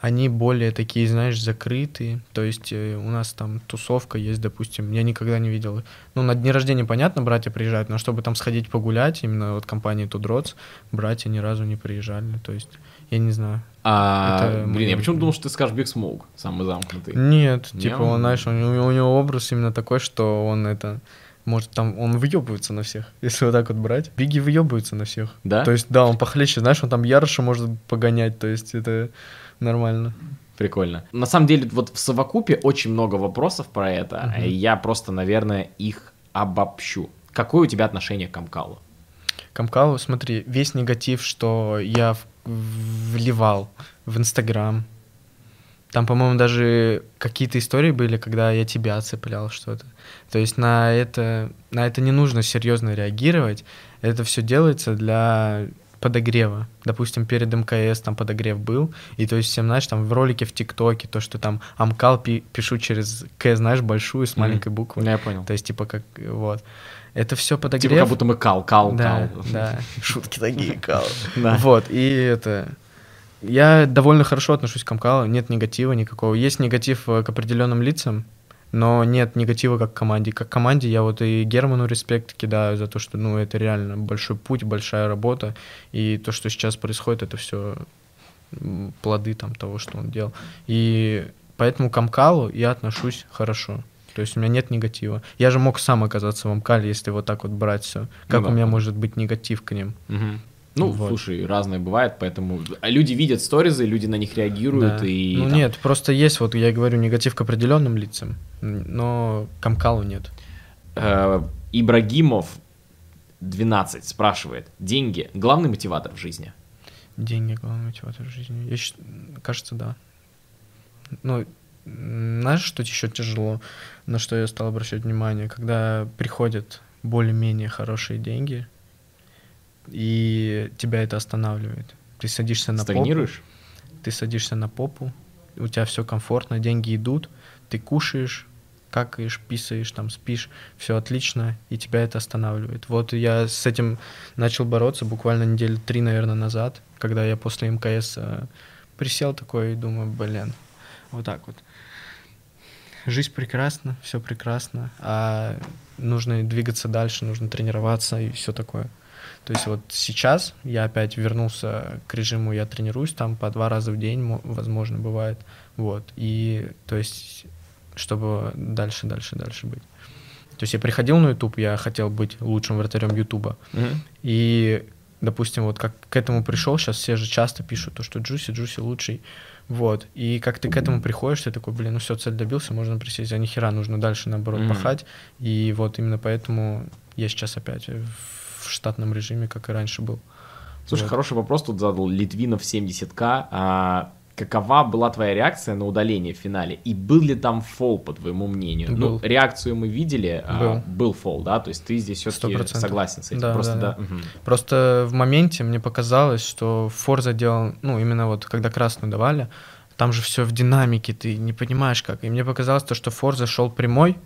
[SPEAKER 2] Они более такие, знаешь, закрытые. То есть э, у нас там тусовка есть, допустим, я никогда не видел. Ну, на дни рождения, понятно, братья приезжают, но чтобы там сходить погулять, именно вот компании Тудроц, братья ни разу не приезжали. То есть, я не знаю.
[SPEAKER 1] А,
[SPEAKER 2] Это
[SPEAKER 1] блин, я почему думал, что ты скажешь Биг Смоук, самый замкнутый.
[SPEAKER 2] Нет,
[SPEAKER 1] Не,
[SPEAKER 2] типа,
[SPEAKER 1] он-
[SPEAKER 2] он, знаешь, у него, у него образ именно такой, что он это... Может, там он въебывается на всех, если вот так вот брать. Биги въебывается на всех.
[SPEAKER 1] Да?
[SPEAKER 2] То есть, да, он похлеще, знаешь, он там ярше может погонять, то есть это нормально.
[SPEAKER 1] Прикольно. На самом деле, вот в совокупе очень много вопросов про это. И Я просто, наверное, их обобщу. Какое у тебя отношение к Амкалу?
[SPEAKER 2] К Амкалу, смотри, весь негатив, что я вливал в Инстаграм, там, по-моему, даже какие-то истории были, когда я тебя цеплял что-то. То есть на это, на это не нужно серьезно реагировать. Это все делается для подогрева. Допустим, перед МКС там подогрев был, и то есть всем, знаешь, там в ролике в ТикТоке, то, что там Амкал пи- пишу через К, знаешь, большую с маленькой буквы.
[SPEAKER 1] Ну, я понял.
[SPEAKER 2] То есть, типа, как, вот. Это все подогрев.
[SPEAKER 1] Типа как будто мы кал, кал,
[SPEAKER 2] Да,
[SPEAKER 1] кал.
[SPEAKER 2] да. Шутки такие, кал. Вот, и это... Я довольно хорошо отношусь к Амкалу, нет негатива никакого. Есть негатив э, к определенным лицам, но нет негатива как команде. Как команде я вот и Герману респект кидаю за то, что, ну, это реально большой путь, большая работа, и то, что сейчас происходит, это все плоды там того, что он делал. И поэтому к Амкалу я отношусь хорошо. То есть у меня нет негатива. Я же мог сам оказаться в Амкале, если вот так вот брать все. Как
[SPEAKER 1] да.
[SPEAKER 2] у меня может быть негатив к ним?
[SPEAKER 1] Мгм. Ну,
[SPEAKER 2] Вот.
[SPEAKER 1] слушай, разное бывает, поэтому а люди видят сторизы, люди на них реагируют
[SPEAKER 2] Да.
[SPEAKER 1] и
[SPEAKER 2] ну
[SPEAKER 1] там,
[SPEAKER 2] нет, просто есть, вот я говорю, негатив к определенным лицам, но к Амкалу нет.
[SPEAKER 1] э, Ибрагимов 12 спрашивает: деньги главный мотиватор в жизни?
[SPEAKER 2] Деньги главный мотиватор в жизни. Я щ- кажется, да. Ну, знаешь, что еще тяжело, на что я стал обращать внимание, когда приходят более-менее хорошие деньги, и тебя это останавливает. Ты садишься на попу,
[SPEAKER 1] Стагнируешь?
[SPEAKER 2] ты садишься на попу, у тебя все комфортно, деньги идут, ты кушаешь, какаешь, писаешь, там спишь, все отлично, и тебя это останавливает. Вот я с этим начал бороться буквально недели три, наверное, назад, когда я после МКС э, присел такой и думаю, блин, вот так вот. Жизнь прекрасна, все прекрасно, а нужно двигаться дальше, нужно тренироваться и все такое. То есть вот сейчас я опять вернулся к режиму, я тренируюсь там по два раза в день, мо- возможно, бывает. Вот. И то есть, чтобы дальше, дальше, дальше быть. То есть я приходил на YouTube, я хотел быть лучшим вратарем Ютуба.
[SPEAKER 1] Мгм.
[SPEAKER 2] И, допустим, вот как к этому пришел, сейчас все же часто пишут, то, что Джуси, Джуси лучший. Вот. И как ты к этому приходишь, ты такой, блин, ну все, цель добился, можно присесть. А нихера, нужно дальше, наоборот,
[SPEAKER 1] Мгм.
[SPEAKER 2] пахать. И вот именно поэтому я сейчас опять в штатном режиме, как и раньше был.
[SPEAKER 1] Слушай,
[SPEAKER 2] Вот.
[SPEAKER 1] хороший вопрос тут задал Литвинов 70к. А, какова была твоя реакция на удаление в финале? И был ли там фол, по твоему мнению? Ну,
[SPEAKER 2] Был.
[SPEAKER 1] реакцию мы видели, а,
[SPEAKER 2] Был.
[SPEAKER 1] был фол, да? То есть ты здесь все-таки
[SPEAKER 2] 100%.
[SPEAKER 1] согласен с этим?
[SPEAKER 2] Да,
[SPEAKER 1] Просто,
[SPEAKER 2] да,
[SPEAKER 1] да. мгм.
[SPEAKER 2] Просто в моменте мне показалось, что Форза делал, ну, именно вот когда красную давали, там же все в динамике, ты не понимаешь как. И мне показалось то, что Форза шел прямой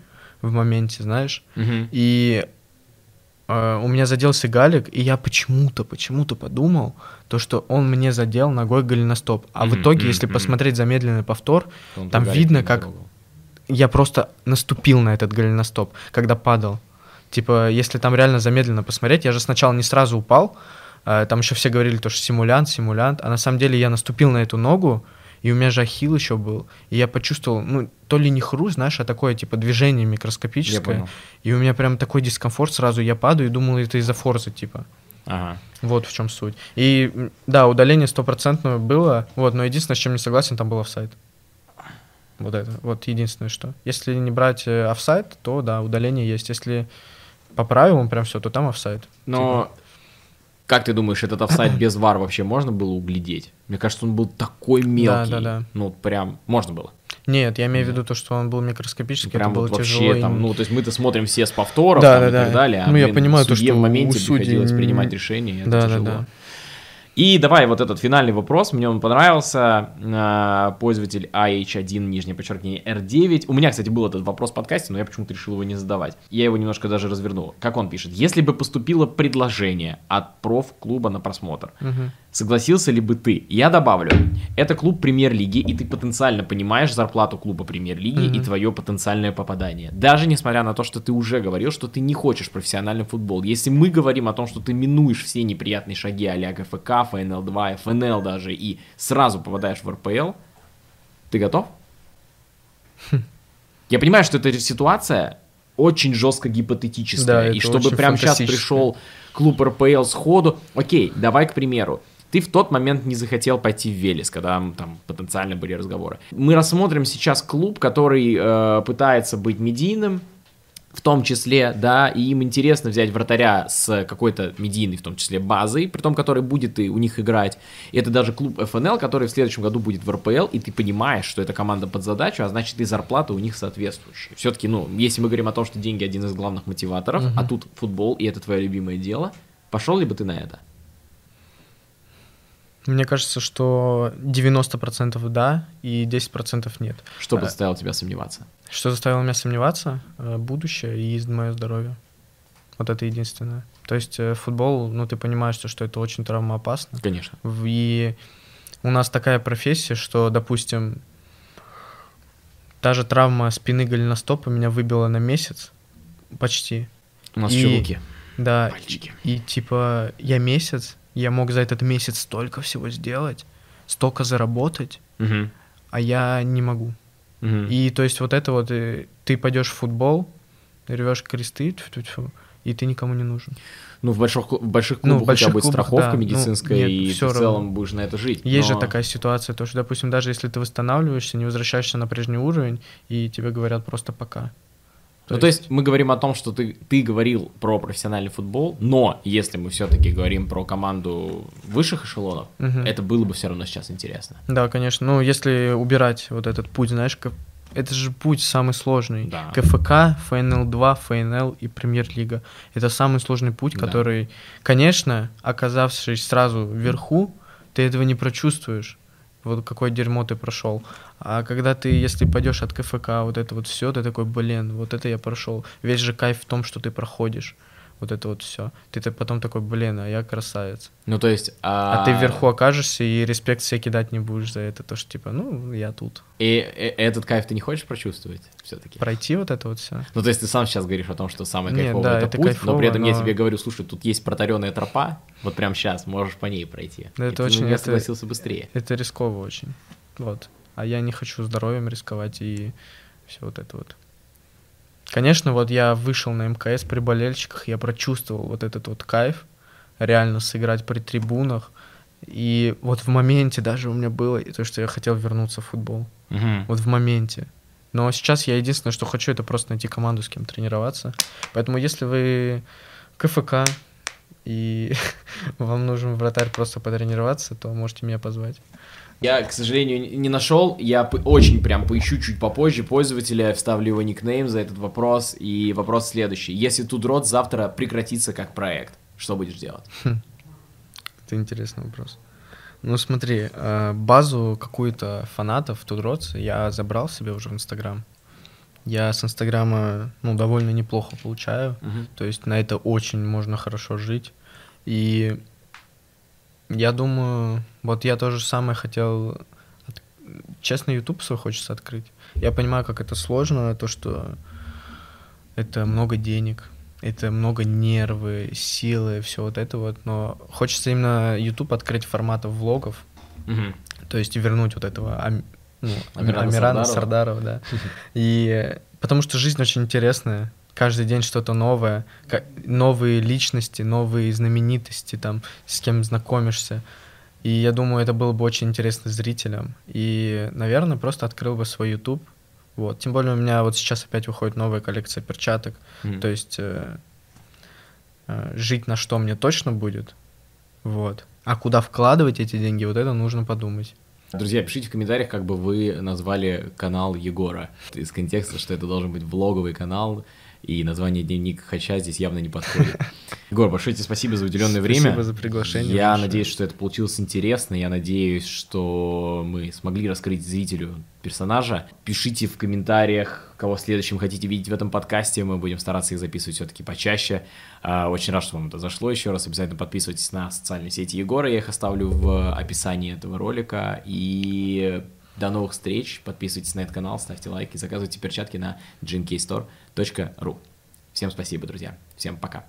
[SPEAKER 2] в моменте, знаешь,
[SPEAKER 1] Мгм.
[SPEAKER 2] и э, у меня заделся галик, и я почему-то, почему-то подумал, то, что он мне задел ногой голеностоп. А в
[SPEAKER 1] Мгм,
[SPEAKER 2] итоге,
[SPEAKER 1] мгм,
[SPEAKER 2] если посмотреть замедленный повтор,
[SPEAKER 1] Он
[SPEAKER 2] Там видно, как-
[SPEAKER 1] трогал.
[SPEAKER 2] я просто наступил на этот голеностоп, когда падал. Типа, если там реально замедленно посмотреть, я же сначала не сразу упал, э, там еще все говорили, то, что симулянт, симулянт, а на самом деле я наступил на эту ногу, и у меня же ахилл еще был, и я почувствовал, ну, то ли не хруст, знаешь, а такое, типа, движение микроскопическое, и у меня прям такой дискомфорт сразу, я падаю и думал, это из-за форза, типа.
[SPEAKER 1] Ага.
[SPEAKER 2] Вот в чем суть. И да, удаление стопроцентное было, вот, но единственное, с чем не согласен, там был офсайд. Вот это, вот единственное, что. Если не брать э, офсайд, то да, удаление есть. Если по правилам прям все, то там офсайд.
[SPEAKER 1] Но как ты думаешь, этот офсайд без вар вообще можно было углядеть? Мне кажется, он был такой мелкий.
[SPEAKER 2] да, да.
[SPEAKER 1] Ну, прям можно было.
[SPEAKER 2] Нет, я имею в виду то, что он был микроскопический,
[SPEAKER 1] Прям
[SPEAKER 2] это было
[SPEAKER 1] вот
[SPEAKER 2] тяжело.
[SPEAKER 1] вообще
[SPEAKER 2] и-
[SPEAKER 1] там, ну, то есть мы-то смотрим все с повторов
[SPEAKER 2] Да,
[SPEAKER 1] там,
[SPEAKER 2] да,
[SPEAKER 1] и
[SPEAKER 2] да.
[SPEAKER 1] так далее, а
[SPEAKER 2] Ну, я понимаю то, что
[SPEAKER 1] в
[SPEAKER 2] у
[SPEAKER 1] моменте
[SPEAKER 2] судей
[SPEAKER 1] приходилось принимать решение, это
[SPEAKER 2] Да, да,
[SPEAKER 1] тяжело.
[SPEAKER 2] да.
[SPEAKER 1] И давай вот этот финальный вопрос, мне он понравился. А, Пользователь AH1, нижнее подчеркивание, R9. У меня, кстати, был этот вопрос в подкасте, но я почему-то решил его не задавать. Я его немножко даже развернул. Как он пишет? Если бы поступило предложение от проф-клуба на просмотр,
[SPEAKER 2] Мгм.
[SPEAKER 1] Согласился ли бы ты? Я добавлю, это клуб премьер-лиги, и ты потенциально понимаешь зарплату клуба премьер-лиги и
[SPEAKER 2] Мгм.
[SPEAKER 1] твое потенциальное попадание. Даже несмотря на то, что ты уже говорил, что ты не хочешь профессиональный футбол. Если мы говорим о том, что ты минуешь все неприятные шаги а-ля КФК, ФНЛ-2, ФНЛ даже, и сразу попадаешь в РПЛ, ты готов? Я понимаю, что эта ситуация очень жестко гипотетическая,
[SPEAKER 2] Да,
[SPEAKER 1] и чтобы прямо сейчас пришел клуб РПЛ сходу, окей, давай к примеру, ты в тот момент не захотел пойти в Велес, когда там потенциально были разговоры. Мы рассмотрим сейчас клуб, который э, пытается быть медийным, в том числе, да, и им интересно взять вратаря с какой-то медийной, в том числе, базой, при том, который будет и у них играть. И это даже клуб ФНЛ, который в следующем году будет в РПЛ, и ты понимаешь, что эта команда под задачу, а значит и зарплата у них соответствующая. Все-таки, ну, если мы говорим о том, что деньги один из главных мотиваторов, а тут футбол, и это твое любимое дело, пошел ли бы ты на это?
[SPEAKER 2] Мне кажется, что 90% да и 10% нет.
[SPEAKER 1] Что
[SPEAKER 2] Э,
[SPEAKER 1] заставило тебя сомневаться?
[SPEAKER 2] Что заставило меня сомневаться? Э, Будущее и мое здоровье. Вот это единственное. То есть э, футбол, ну ты понимаешь, то, что это очень травмоопасно.
[SPEAKER 1] Конечно.
[SPEAKER 2] И у нас такая профессия, что, допустим, та же травма спины голеностопа меня выбила на месяц почти.
[SPEAKER 1] У нас
[SPEAKER 2] И-
[SPEAKER 1] еще руки,
[SPEAKER 2] Да,
[SPEAKER 1] пальчики.
[SPEAKER 2] и типа я месяц, я мог за этот месяц столько всего сделать, столько заработать,
[SPEAKER 1] Мгм.
[SPEAKER 2] а я не могу.
[SPEAKER 1] Мгм.
[SPEAKER 2] И то есть вот это вот, э, ты пойдешь в футбол, рвешь кресты, и ты никому не нужен.
[SPEAKER 1] Ну, в больших, в больших
[SPEAKER 2] Ну,
[SPEAKER 1] клубах
[SPEAKER 2] в
[SPEAKER 1] у тебя
[SPEAKER 2] больших
[SPEAKER 1] будет
[SPEAKER 2] клубах,
[SPEAKER 1] страховка
[SPEAKER 2] да. Ну,
[SPEAKER 1] медицинская,
[SPEAKER 2] нет,
[SPEAKER 1] и
[SPEAKER 2] всё
[SPEAKER 1] ты в
[SPEAKER 2] равно.
[SPEAKER 1] целом будешь на это жить.
[SPEAKER 2] Есть же
[SPEAKER 1] Но-
[SPEAKER 2] такая ситуация, то, что, допустим, даже если ты восстанавливаешься, не возвращаешься на прежний уровень, и тебе говорят просто пока.
[SPEAKER 1] Ну, то есть мы говорим о том, что ты, ты говорил про профессиональный футбол, но если мы все-таки говорим про команду высших эшелонов,
[SPEAKER 2] Мгм.
[SPEAKER 1] это было бы все равно сейчас интересно.
[SPEAKER 2] Да, конечно. Ну, если убирать вот этот путь, знаешь, как- это же путь самый сложный.
[SPEAKER 1] Да.
[SPEAKER 2] КФК, ФНЛ-2, ФНЛ и Премьер-лига. Это самый сложный путь,
[SPEAKER 1] Да.
[SPEAKER 2] который, конечно, оказавшись сразу вверху, ты этого не прочувствуешь. Вот какое дерьмо ты прошел. А когда ты, если пойдешь от КФК, вот это вот все, ты такой, блин, вот это я прошел. Весь же кайф в том, что ты проходишь. Вот это вот все. Ты т- потом такой, блин, а я красавец.
[SPEAKER 1] Ну, то есть...
[SPEAKER 2] А, ты вверху окажешься и респект себе кидать не будешь за это. То, что типа, ну, я тут.
[SPEAKER 1] И, э, этот кайф ты не хочешь прочувствовать все-таки?
[SPEAKER 2] Пройти вот это вот все.
[SPEAKER 1] Ну, то есть ты сам сейчас говоришь о том, что самое
[SPEAKER 2] Нет,
[SPEAKER 1] кайфовое
[SPEAKER 2] да,
[SPEAKER 1] это,
[SPEAKER 2] это
[SPEAKER 1] путь, но при этом я
[SPEAKER 2] но-
[SPEAKER 1] тебе говорю, слушай, тут есть протаренная тропа, вот прям сейчас можешь по ней пройти.
[SPEAKER 2] Да,
[SPEAKER 1] И
[SPEAKER 2] это
[SPEAKER 1] ты, ну,
[SPEAKER 2] очень-
[SPEAKER 1] я согласился быстрее.
[SPEAKER 2] Это рисково очень. Вот. А я не хочу здоровьем рисковать и все вот это вот. Конечно, вот я вышел на МКС при болельщиках, я прочувствовал вот этот вот кайф, реально сыграть при трибунах. И вот в моменте даже у меня было то, что я хотел вернуться в футбол.
[SPEAKER 1] Мгм.
[SPEAKER 2] Вот в моменте. Но сейчас я единственное, что хочу, это просто найти команду, с кем тренироваться. Поэтому если вы КФК и вам нужен вратарь просто потренироваться, то можете меня позвать.
[SPEAKER 1] Я, к сожалению, не нашел. Я очень прям поищу чуть попозже пользователя, вставлю его никнейм за этот вопрос. И вопрос следующий. Если Тудрот завтра прекратится как проект, что будешь делать?
[SPEAKER 2] Это интересный вопрос. Ну смотри, э, базу какую-то фанатов Тудроц я забрал себе уже в Инстаграм. Я с Инстаграма, ну, довольно неплохо получаю.
[SPEAKER 1] Мгм.
[SPEAKER 2] То есть на это очень можно хорошо жить. И я думаю, вот я тоже самое хотел... от- Честно, YouTube свой хочется открыть. Я понимаю, как это сложно, то, что это много денег, это много нервы, силы, все вот это вот. Но хочется именно YouTube открыть форматов влогов,
[SPEAKER 1] Мгм.
[SPEAKER 2] то есть вернуть вот этого Ам- ну,
[SPEAKER 1] Амирана
[SPEAKER 2] Амирана,
[SPEAKER 1] Сардарова.
[SPEAKER 2] Сардарова, да. И потому что жизнь очень интересная. Каждый день что-то новое, новые личности, новые знаменитости, там, с кем знакомишься. И я думаю, это было бы очень интересно зрителям. И, наверное, просто открыл бы свой YouTube. Вот. Тем более у меня вот сейчас опять выходит новая коллекция перчаток.
[SPEAKER 1] Мгм.
[SPEAKER 2] То есть э, э, жить на что мне точно будет. Вот. А куда вкладывать эти деньги, вот это нужно подумать.
[SPEAKER 1] Друзья, пишите в комментариях, как бы вы назвали канал Егора. Из контекста, что это должен быть влоговый канал, и название «Дневник Хача» здесь явно не подходит. Егор, большое тебе спасибо за уделенное время.
[SPEAKER 2] Спасибо за приглашение
[SPEAKER 1] Я
[SPEAKER 2] большое.
[SPEAKER 1] надеюсь, что это получилось интересно. Я надеюсь, что мы смогли раскрыть зрителю персонажа. Пишите в комментариях, кого следующим хотите видеть в этом подкасте. Мы будем стараться их записывать все-таки почаще. А, Очень рад, что вам это зашло. Еще раз обязательно подписывайтесь на социальные сети Егора. Я их оставлю в описании этого ролика. И до новых встреч. Подписывайтесь на этот канал, ставьте лайки, заказывайте перчатки на ginkstore.ru. Всем спасибо, друзья. Всем пока.